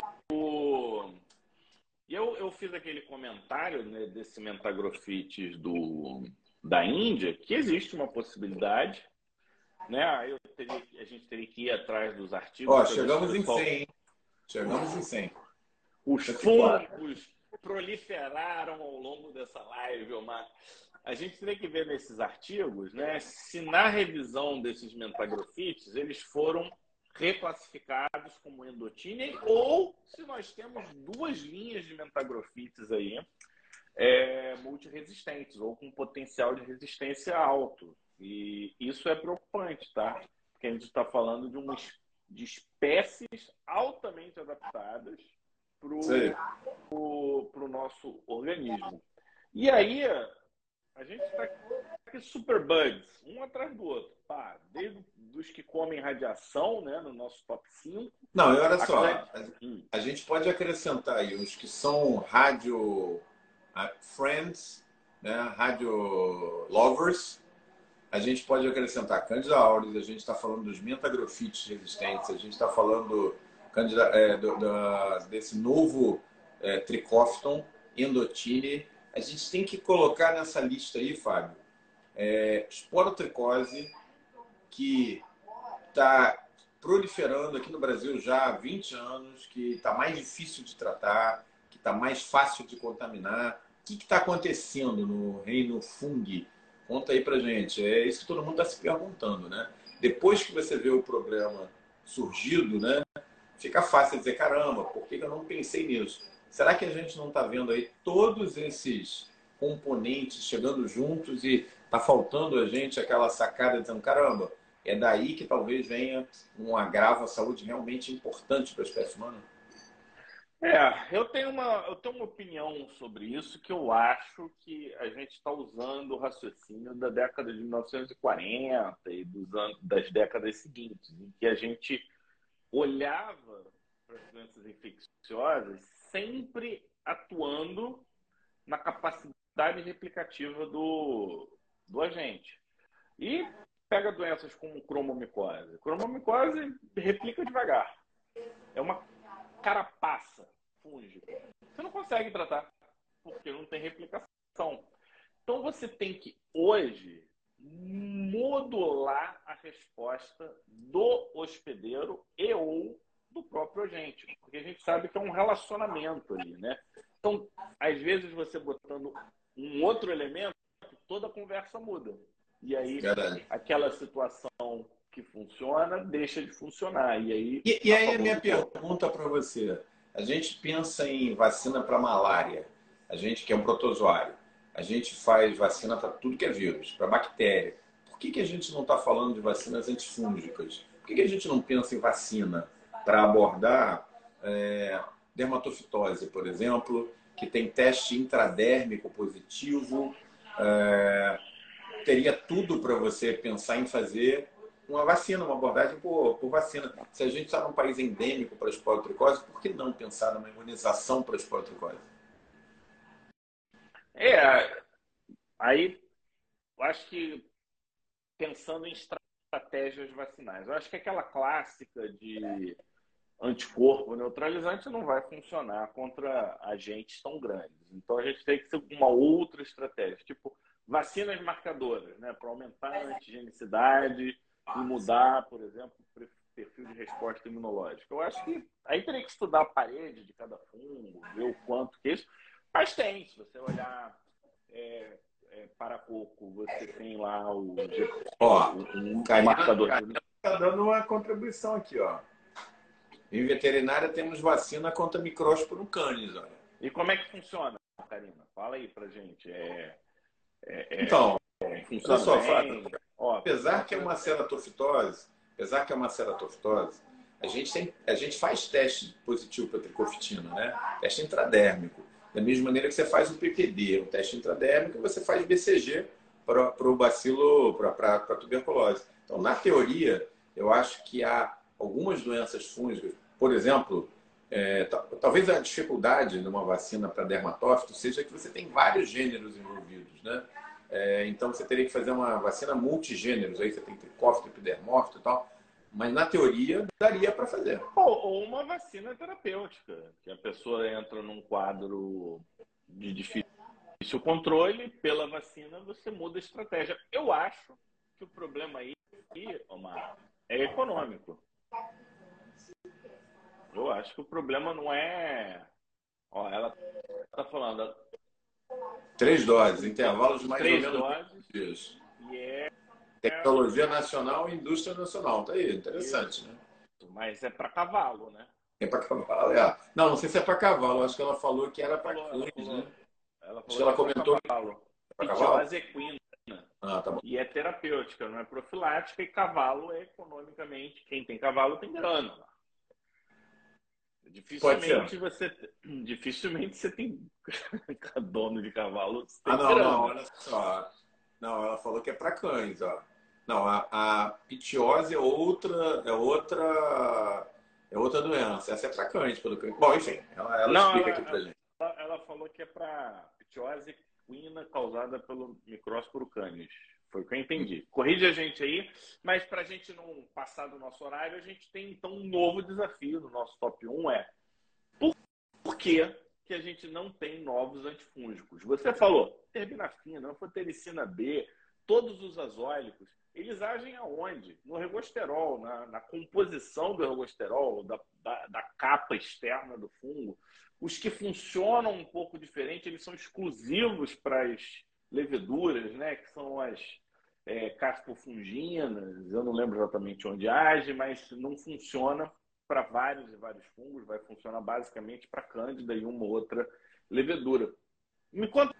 S3: Fiz aquele comentário né, desse mentagrofites do, da Índia, que existe uma possibilidade, né? Teria, a gente teria que ir atrás dos artigos.
S2: Ó, chegamos em 100. Chegamos em 100.
S3: Os fungos proliferaram ao longo dessa live, Omar. A gente teria que ver nesses artigos, né, se na revisão desses mentagrofites eles foram reclassificados como endotine ou se nós temos duas linhas de mentagrofites aí é, multiresistentes ou com potencial de resistência alto. E isso é preocupante, tá? Porque a gente está falando de, uma, de espécies altamente adaptadas para o nosso organismo. E aí, a gente está aqui superbugs, um atrás do outro. Pá, desde os que comem radiação, né, no nosso top 5.
S2: Não, e olha só, a, a, gente pode acrescentar aí os que são rádio friends, né, rádio lovers, a gente pode acrescentar Candida auris, a gente está falando dos mentagrofites resistentes, a gente está falando Candida, é, do, do, desse novo é, tricófiton, endotine. A gente tem que colocar nessa lista aí, Fábio, é, esporotricose, que está proliferando aqui no Brasil já há 20 anos, que está mais difícil de tratar, que está mais fácil de contaminar. O que está acontecendo no reino fungi? Conta aí pra gente. É isso que todo mundo está se perguntando, né? Depois que você vê o problema surgido, né? Fica fácil dizer, caramba, por que eu não pensei nisso? Será que a gente não está vendo aí todos esses componentes chegando juntos e está faltando a gente aquela sacada dizendo, caramba, é daí que talvez venha um agravo à saúde realmente importante para a espécie humana?
S3: É, eu tenho, uma, eu tenho uma opinião sobre isso que eu acho que a gente está usando o raciocínio da década de 1940 e dos anos, das décadas seguintes, em que a gente olhava para as doenças infecciosas sempre atuando na capacidade replicativa do, do agente. E pega doenças como cromomicose. Cromomicose replica devagar. É uma carapaça fúngica. Você não consegue tratar, porque não tem replicação. Então você tem que, hoje, modular a resposta do hospedeiro e ou do próprio agente. Porque a gente sabe que é um relacionamento ali, né? Então, às vezes, você botando um outro elemento, toda a conversa muda. E aí, Verdade. aquela situação que funciona deixa de funcionar. E aí,
S2: e, e aí a minha pergunta para você. A gente pensa em vacina para malária, a gente que é um protozoário. A gente faz vacina para tudo que é vírus, para bactéria. Por que, que a gente não está falando de vacinas antifúngicas? Por que, que a gente não pensa em vacina para abordar é, dermatofitose, por exemplo, que tem teste intradérmico positivo? É, teria tudo para você pensar em fazer uma vacina, uma abordagem por, por vacina. Se a gente está num país endêmico para a esporotricose, por que não pensar numa imunização para a esporotricose?
S3: É, aí acho que pensando em estratégias vacinais, eu acho que aquela clássica de anticorpo neutralizante não vai funcionar contra agentes tão grandes. Então a gente tem que ser uma outra estratégia, tipo vacinas marcadoras, né, para aumentar a antigenicidade e mudar, por exemplo, o perfil de resposta imunológica. Eu acho que aí teria que estudar a parede de cada fungo, ver o quanto que é isso. Mas tem, se você olhar é, é, para pouco, você tem lá o,
S2: ó, o, o marcador. Está dando uma contribuição aqui, ó. Em veterinária temos vacina contra micrósporo canis, olha.
S3: E como é que funciona, Karina? Fala aí pra gente. É,
S2: é, é então, é, funciona só, Fábio, apesar que é uma ceratofitose, apesar que é uma ceratofitose, a gente, tem, a gente faz teste positivo para tricofetina, né? Teste intradérmico. Da mesma maneira que você faz o PPD, um teste intradérmico, você faz BCG para o bacilo, para a tuberculose. Então, na teoria, eu acho que há algumas doenças fúngicas, por exemplo, é, talvez a dificuldade numa vacina para dermatófito seja que você tem vários gêneros envolvidos, né? É, então você teria que fazer uma vacina multigêneros, aí você tem tricófito, epidermófito e tal. Mas na teoria daria para fazer.
S3: Ou, ou, uma vacina terapêutica, que a pessoa entra num quadro de difícil controle, pela vacina você muda a estratégia. Eu acho que o problema aí, Omar, é econômico. Eu acho que o problema não é. Ó, ela está falando.
S2: Três doses, intervalos mais
S3: Três ou menos. Doses,
S2: Isso.
S3: E é
S2: Tecnologia nacional e indústria nacional. Tá aí, interessante, né?
S3: Mas é para cavalo, né?
S2: É para cavalo, é. Não, não sei se é para cavalo. Acho que ela falou que era para cães, né?
S3: Ela falou Acho que ela comentou.
S2: Cavalo.
S3: É cavalo? Ah, tá bom. E é terapêutica, não é profilática. E cavalo é economicamente. Quem tem cavalo tem grana. Dificilmente você, dificilmente você tem dono de cavalo.
S2: ah, não, não, olha só. Não, ela falou que é para cães, ó. Não, a, a pitiose é outra, é outra, é outra doença. Essa é para cães, pelo que. Bom, enfim, ela, ela não, explica ela, aqui pra gente.
S3: Ela, ela falou que é para pitiose equina causada pelo micrósporo canis. Foi o que eu entendi. Corrige a gente aí, mas para a gente não passar do nosso horário, a gente tem então um novo desafio no nosso top 1 é por, por que, que a gente não tem novos antifúngicos? Você falou terbinafina, anfotericina B, todos os azólicos, eles agem aonde? No ergosterol, na, na composição do ergosterol, da, da, da, capa externa do fungo. Os que funcionam um pouco diferente, eles são exclusivos para as leveduras, né? Que são as é, caspofunginas. Eu não lembro exatamente onde age, mas não funciona para vários e vários fungos. Vai funcionar basicamente para cândida e uma outra levedura. Me conta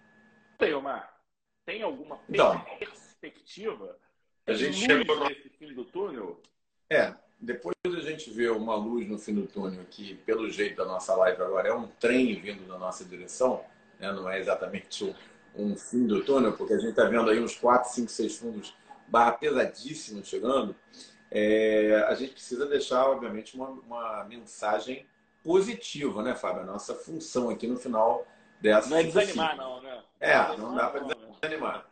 S3: aí, Omar. Tem alguma então, perspectiva?
S2: A gente chegou
S3: nesse fim do túnel?
S2: É, depois a gente vê uma luz no fim do túnel, que pelo jeito da nossa live agora é um trem vindo na nossa direção, né? não é exatamente um, um fim do túnel, porque a gente está vendo aí uns 4, 5, 6 fundos barra pesadíssimos chegando, é, a gente precisa deixar, obviamente, uma, uma, mensagem positiva, né, Fábio? A nossa função aqui no final dessa.
S3: Não é desanimar, não, né?
S2: É, não dá para desanimar.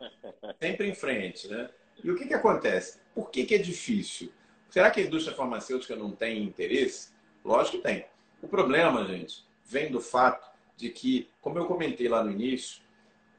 S2: Sempre em frente, né? E o que, que acontece? Por que, que é difícil? Será que a indústria farmacêutica não tem interesse? Lógico que tem. O problema, gente, vem do fato de que, como eu comentei lá no início,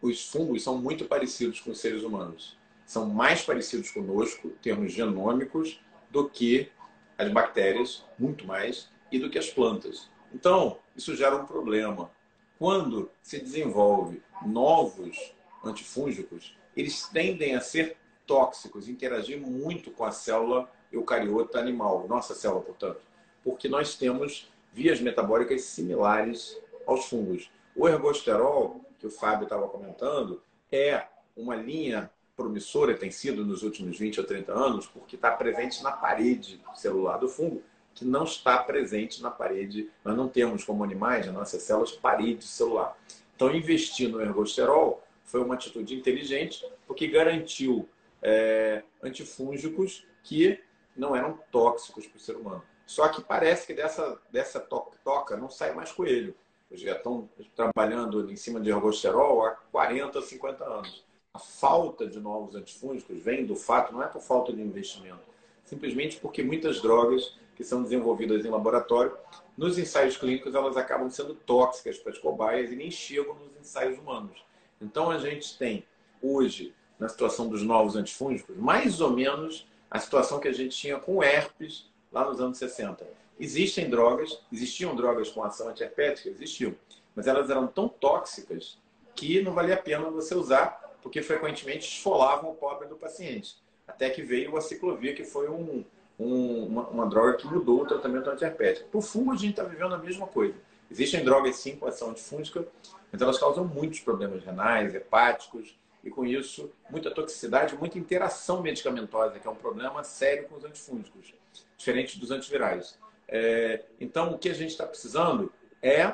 S2: os fungos são muito parecidos com os seres humanos. São mais parecidos conosco, em termos genômicos, do que as bactérias, muito mais, e do que as plantas. Então, isso gera um problema. Quando se desenvolve novos antifúngicos, eles tendem a ser tóxicos, interagir muito com a célula eucariota animal, nossa célula, portanto, porque nós temos vias metabólicas similares aos fungos. O ergosterol que o Fábio estava comentando, é uma linha promissora, tem sido nos últimos 20 ou 30 anos, porque está presente na parede celular do fungo, que não está presente na parede. Nós não temos, como animais, nas nossas células, parede celular. Então, investir no ergosterol foi uma atitude inteligente, porque garantiu é, antifúngicos que não eram tóxicos para o ser humano. Só que parece que dessa, dessa toca não sai mais coelho já estão trabalhando em cima de ergosterol há 40, 50 anos. A falta de novos antifúngicos vem do fato, não é por falta de investimento, simplesmente porque muitas drogas que são desenvolvidas em laboratório, nos ensaios clínicos elas acabam sendo tóxicas para as cobaias e nem chegam nos ensaios humanos. Então a gente tem hoje, na situação dos novos antifúngicos, mais ou menos a situação que a gente tinha com herpes lá nos anos 60 Existem drogas, existiam drogas com ação antiherpética, existiam, mas elas eram tão tóxicas que não valia a pena você usar, porque frequentemente esfolavam o pobre do paciente. Até que veio a ciclovia, que foi um, um, uma, uma, droga que mudou o tratamento antiherpético. Para o a gente está vivendo a mesma coisa. Existem drogas, sim, com ação antifúngica, mas elas causam muitos problemas renais, hepáticos, e com isso, muita toxicidade, muita interação medicamentosa, que é um problema sério com os antifúngicos, diferente dos antivirais. É, então, o que a gente está precisando é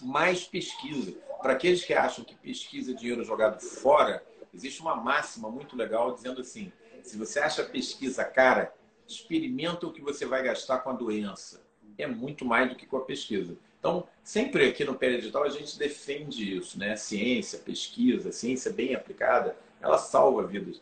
S2: mais pesquisa. Para aqueles que acham que pesquisa é dinheiro jogado fora, existe uma máxima muito legal dizendo assim: se você acha pesquisa cara, experimenta o que você vai gastar com a doença. É muito mais do que com a pesquisa. Então, sempre aqui no Pé Digital a gente defende isso, né? Ciência, pesquisa, ciência bem aplicada, ela salva vidas.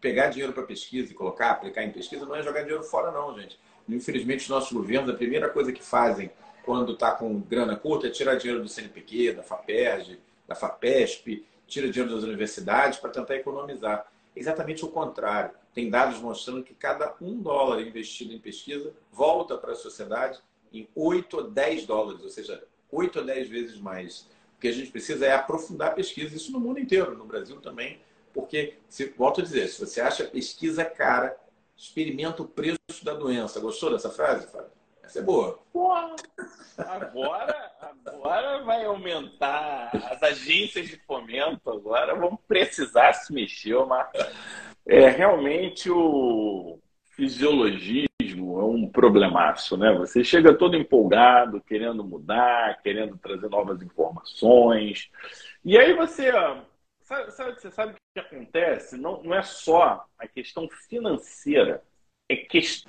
S2: Pegar dinheiro para pesquisa e colocar, aplicar em pesquisa, não é jogar dinheiro fora, não, gente. Infelizmente, os nossos governos, a primeira coisa que fazem quando está com grana curta é tirar dinheiro do CNPq, da FAPERJ, da FAPESP, tira dinheiro das universidades para tentar economizar. Exatamente o contrário. Tem dados mostrando que cada um dólar investido em pesquisa volta para a sociedade em 8 ou 10 dólares, ou seja, 8 ou 10 vezes mais. O que a gente precisa é aprofundar a pesquisa, isso no mundo inteiro, no Brasil também, porque, se, volto a dizer, se você acha pesquisa cara, experimenta o preço da doença. Gostou dessa frase, Fábio? Essa é boa.
S3: Porra, agora, agora vai aumentar as agências de fomento, agora vamos precisar se mexer. É, realmente o fisiologismo, é um problemaço, né? Você chega todo empolgado, querendo mudar, querendo trazer novas informações. E aí você. Sabe, sabe, você sabe o que acontece? Não, não é só a questão financeira, é questão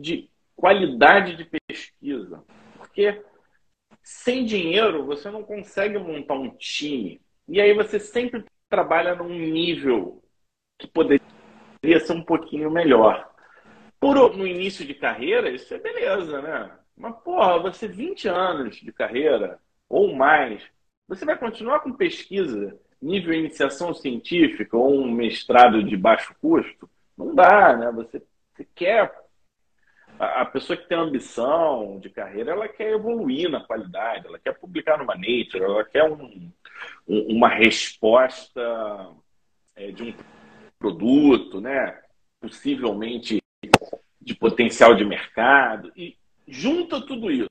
S3: de qualidade de pesquisa. Porque sem dinheiro você não consegue montar um time. E aí você sempre trabalha num nível que poderia ser um pouquinho melhor. Por, no início de carreira, isso é beleza, né? Mas, porra, você 20 anos de carreira ou mais, você vai continuar com pesquisa, nível iniciação científica ou um mestrado de baixo custo? Não dá, né? Você, você quer a pessoa que tem ambição de carreira, ela quer evoluir na qualidade, ela quer publicar numa Nature, ela quer um, um, uma resposta é, de um produto, né? possivelmente de potencial de mercado, e junta tudo isso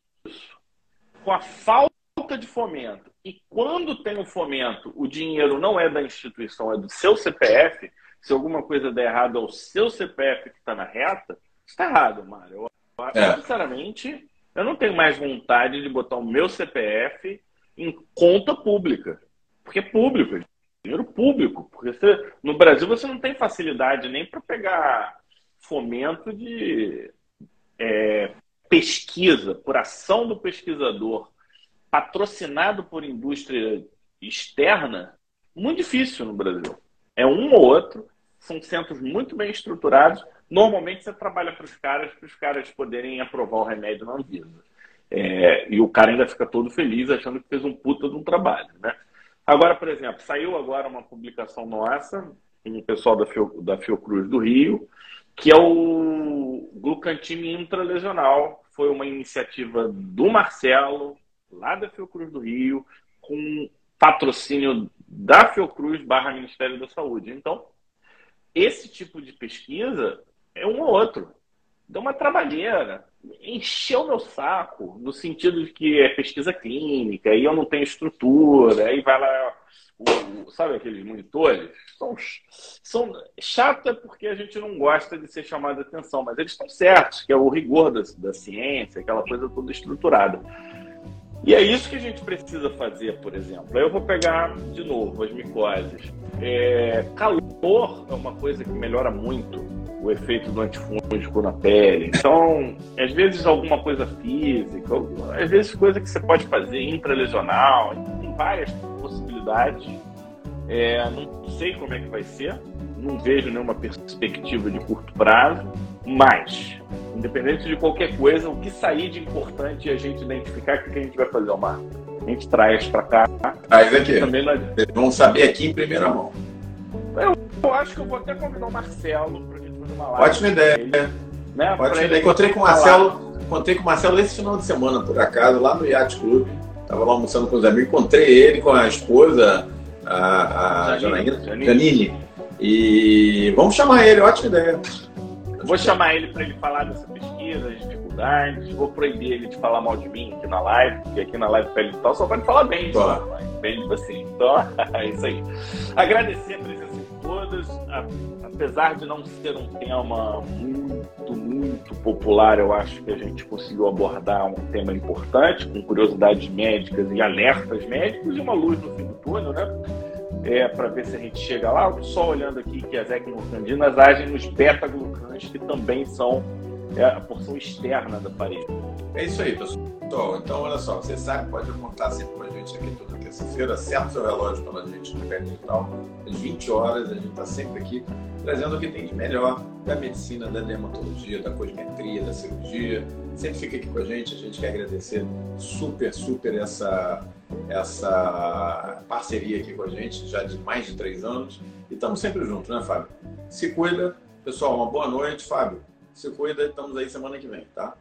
S3: com a falta de fomento. E quando tem o fomento, o dinheiro não é da instituição, é do seu CPF. Se alguma coisa der errado, é o seu CPF que está na reta está errado, Mário. Eu, é. Sinceramente, eu não tenho mais vontade de botar o meu CPF em conta pública. Porque é público, é dinheiro público. Porque você, no Brasil você não tem facilidade nem para pegar fomento de é, pesquisa, por ação do pesquisador, patrocinado por indústria externa, muito difícil no Brasil. É um ou outro, são centros muito bem estruturados, Normalmente você trabalha para os caras, para os caras poderem aprovar o remédio na Anvisa. É, e o cara ainda fica todo feliz achando que fez um puta de um trabalho, né? Agora, por exemplo, saiu agora uma publicação nossa, o pessoal da, Fio, da Fiocruz do Rio, que é o glucantime intralesional. Foi uma iniciativa do Marcelo, lá da Fiocruz do Rio, com patrocínio da Fiocruz barra Ministério da Saúde. Então, esse tipo de pesquisa é um ou outro. Deu uma trabalheira, encheu meu saco, no sentido de que é pesquisa clínica, e eu não tenho estrutura, aí vai lá, o, sabe aqueles monitores? São, são chato é porque a gente não gosta de ser chamado a atenção, mas eles estão certos, que é o rigor da, da ciência, aquela coisa toda estruturada. E é isso que a gente precisa fazer, por exemplo. Eu vou pegar de novo as micoses. É, calor é uma coisa que melhora muito o efeito do antifúngico na pele. Então, às vezes alguma coisa física, às vezes coisa que você pode fazer intralesional, tem várias possibilidades. É, não sei como é que vai ser, não vejo nenhuma perspectiva de curto prazo, mas, independente de qualquer coisa, o que sair de importante é a gente identificar o que a gente vai fazer, Omar. A gente traz para cá.
S2: Traz aqui. Também nós... Vamos saber aqui em primeira mão.
S3: Eu, eu acho que eu vou até convidar o Marcelo para
S2: uma live. Ótima ideia. Ele, né? Ótima ideia. Encontrei com o Marcelo, encontrei com o Marcelo esse final de semana, por acaso, lá no Yacht Club. Estava lá almoçando com os amigos, encontrei ele com a esposa, a, a Janaína, Janine. Janine. E vamos chamar ele, ótima ideia.
S3: Vou chamar ele para ele falar dessa pesquisa, das dificuldades. Vou proibir ele de falar mal de mim aqui na live, porque aqui na live pele tal só pode falar bem, só, bem assim. Então, é isso aí. Agradecer a presença de todos. A apesar de não ser um tema muito, muito popular, eu acho que a gente conseguiu abordar um tema importante, com curiosidades médicas e alertas médicos e uma luz no fim do túnel, né? É, para ver se a gente chega lá. Só olhando aqui que as ecmoglucandinas agem nos beta-glucãs, que também são é, a porção externa da parede.
S2: É isso aí, pessoal. Então, olha só, você sabe, pode contar sempre com a gente aqui toda terça-feira. Acerta o seu relógio pela gente no Pé Digital. Às 20 horas, a gente está sempre aqui trazendo o que tem de melhor da medicina, da dermatologia, da cosmetria, da cirurgia. Sempre fica aqui com a gente. A gente quer agradecer super, super essa, essa parceria aqui com a gente, já de mais de três anos. E estamos sempre juntos, né, Fábio? Se cuida. Pessoal, uma boa noite, Fábio. Se cuida, estamos aí semana que vem, tá?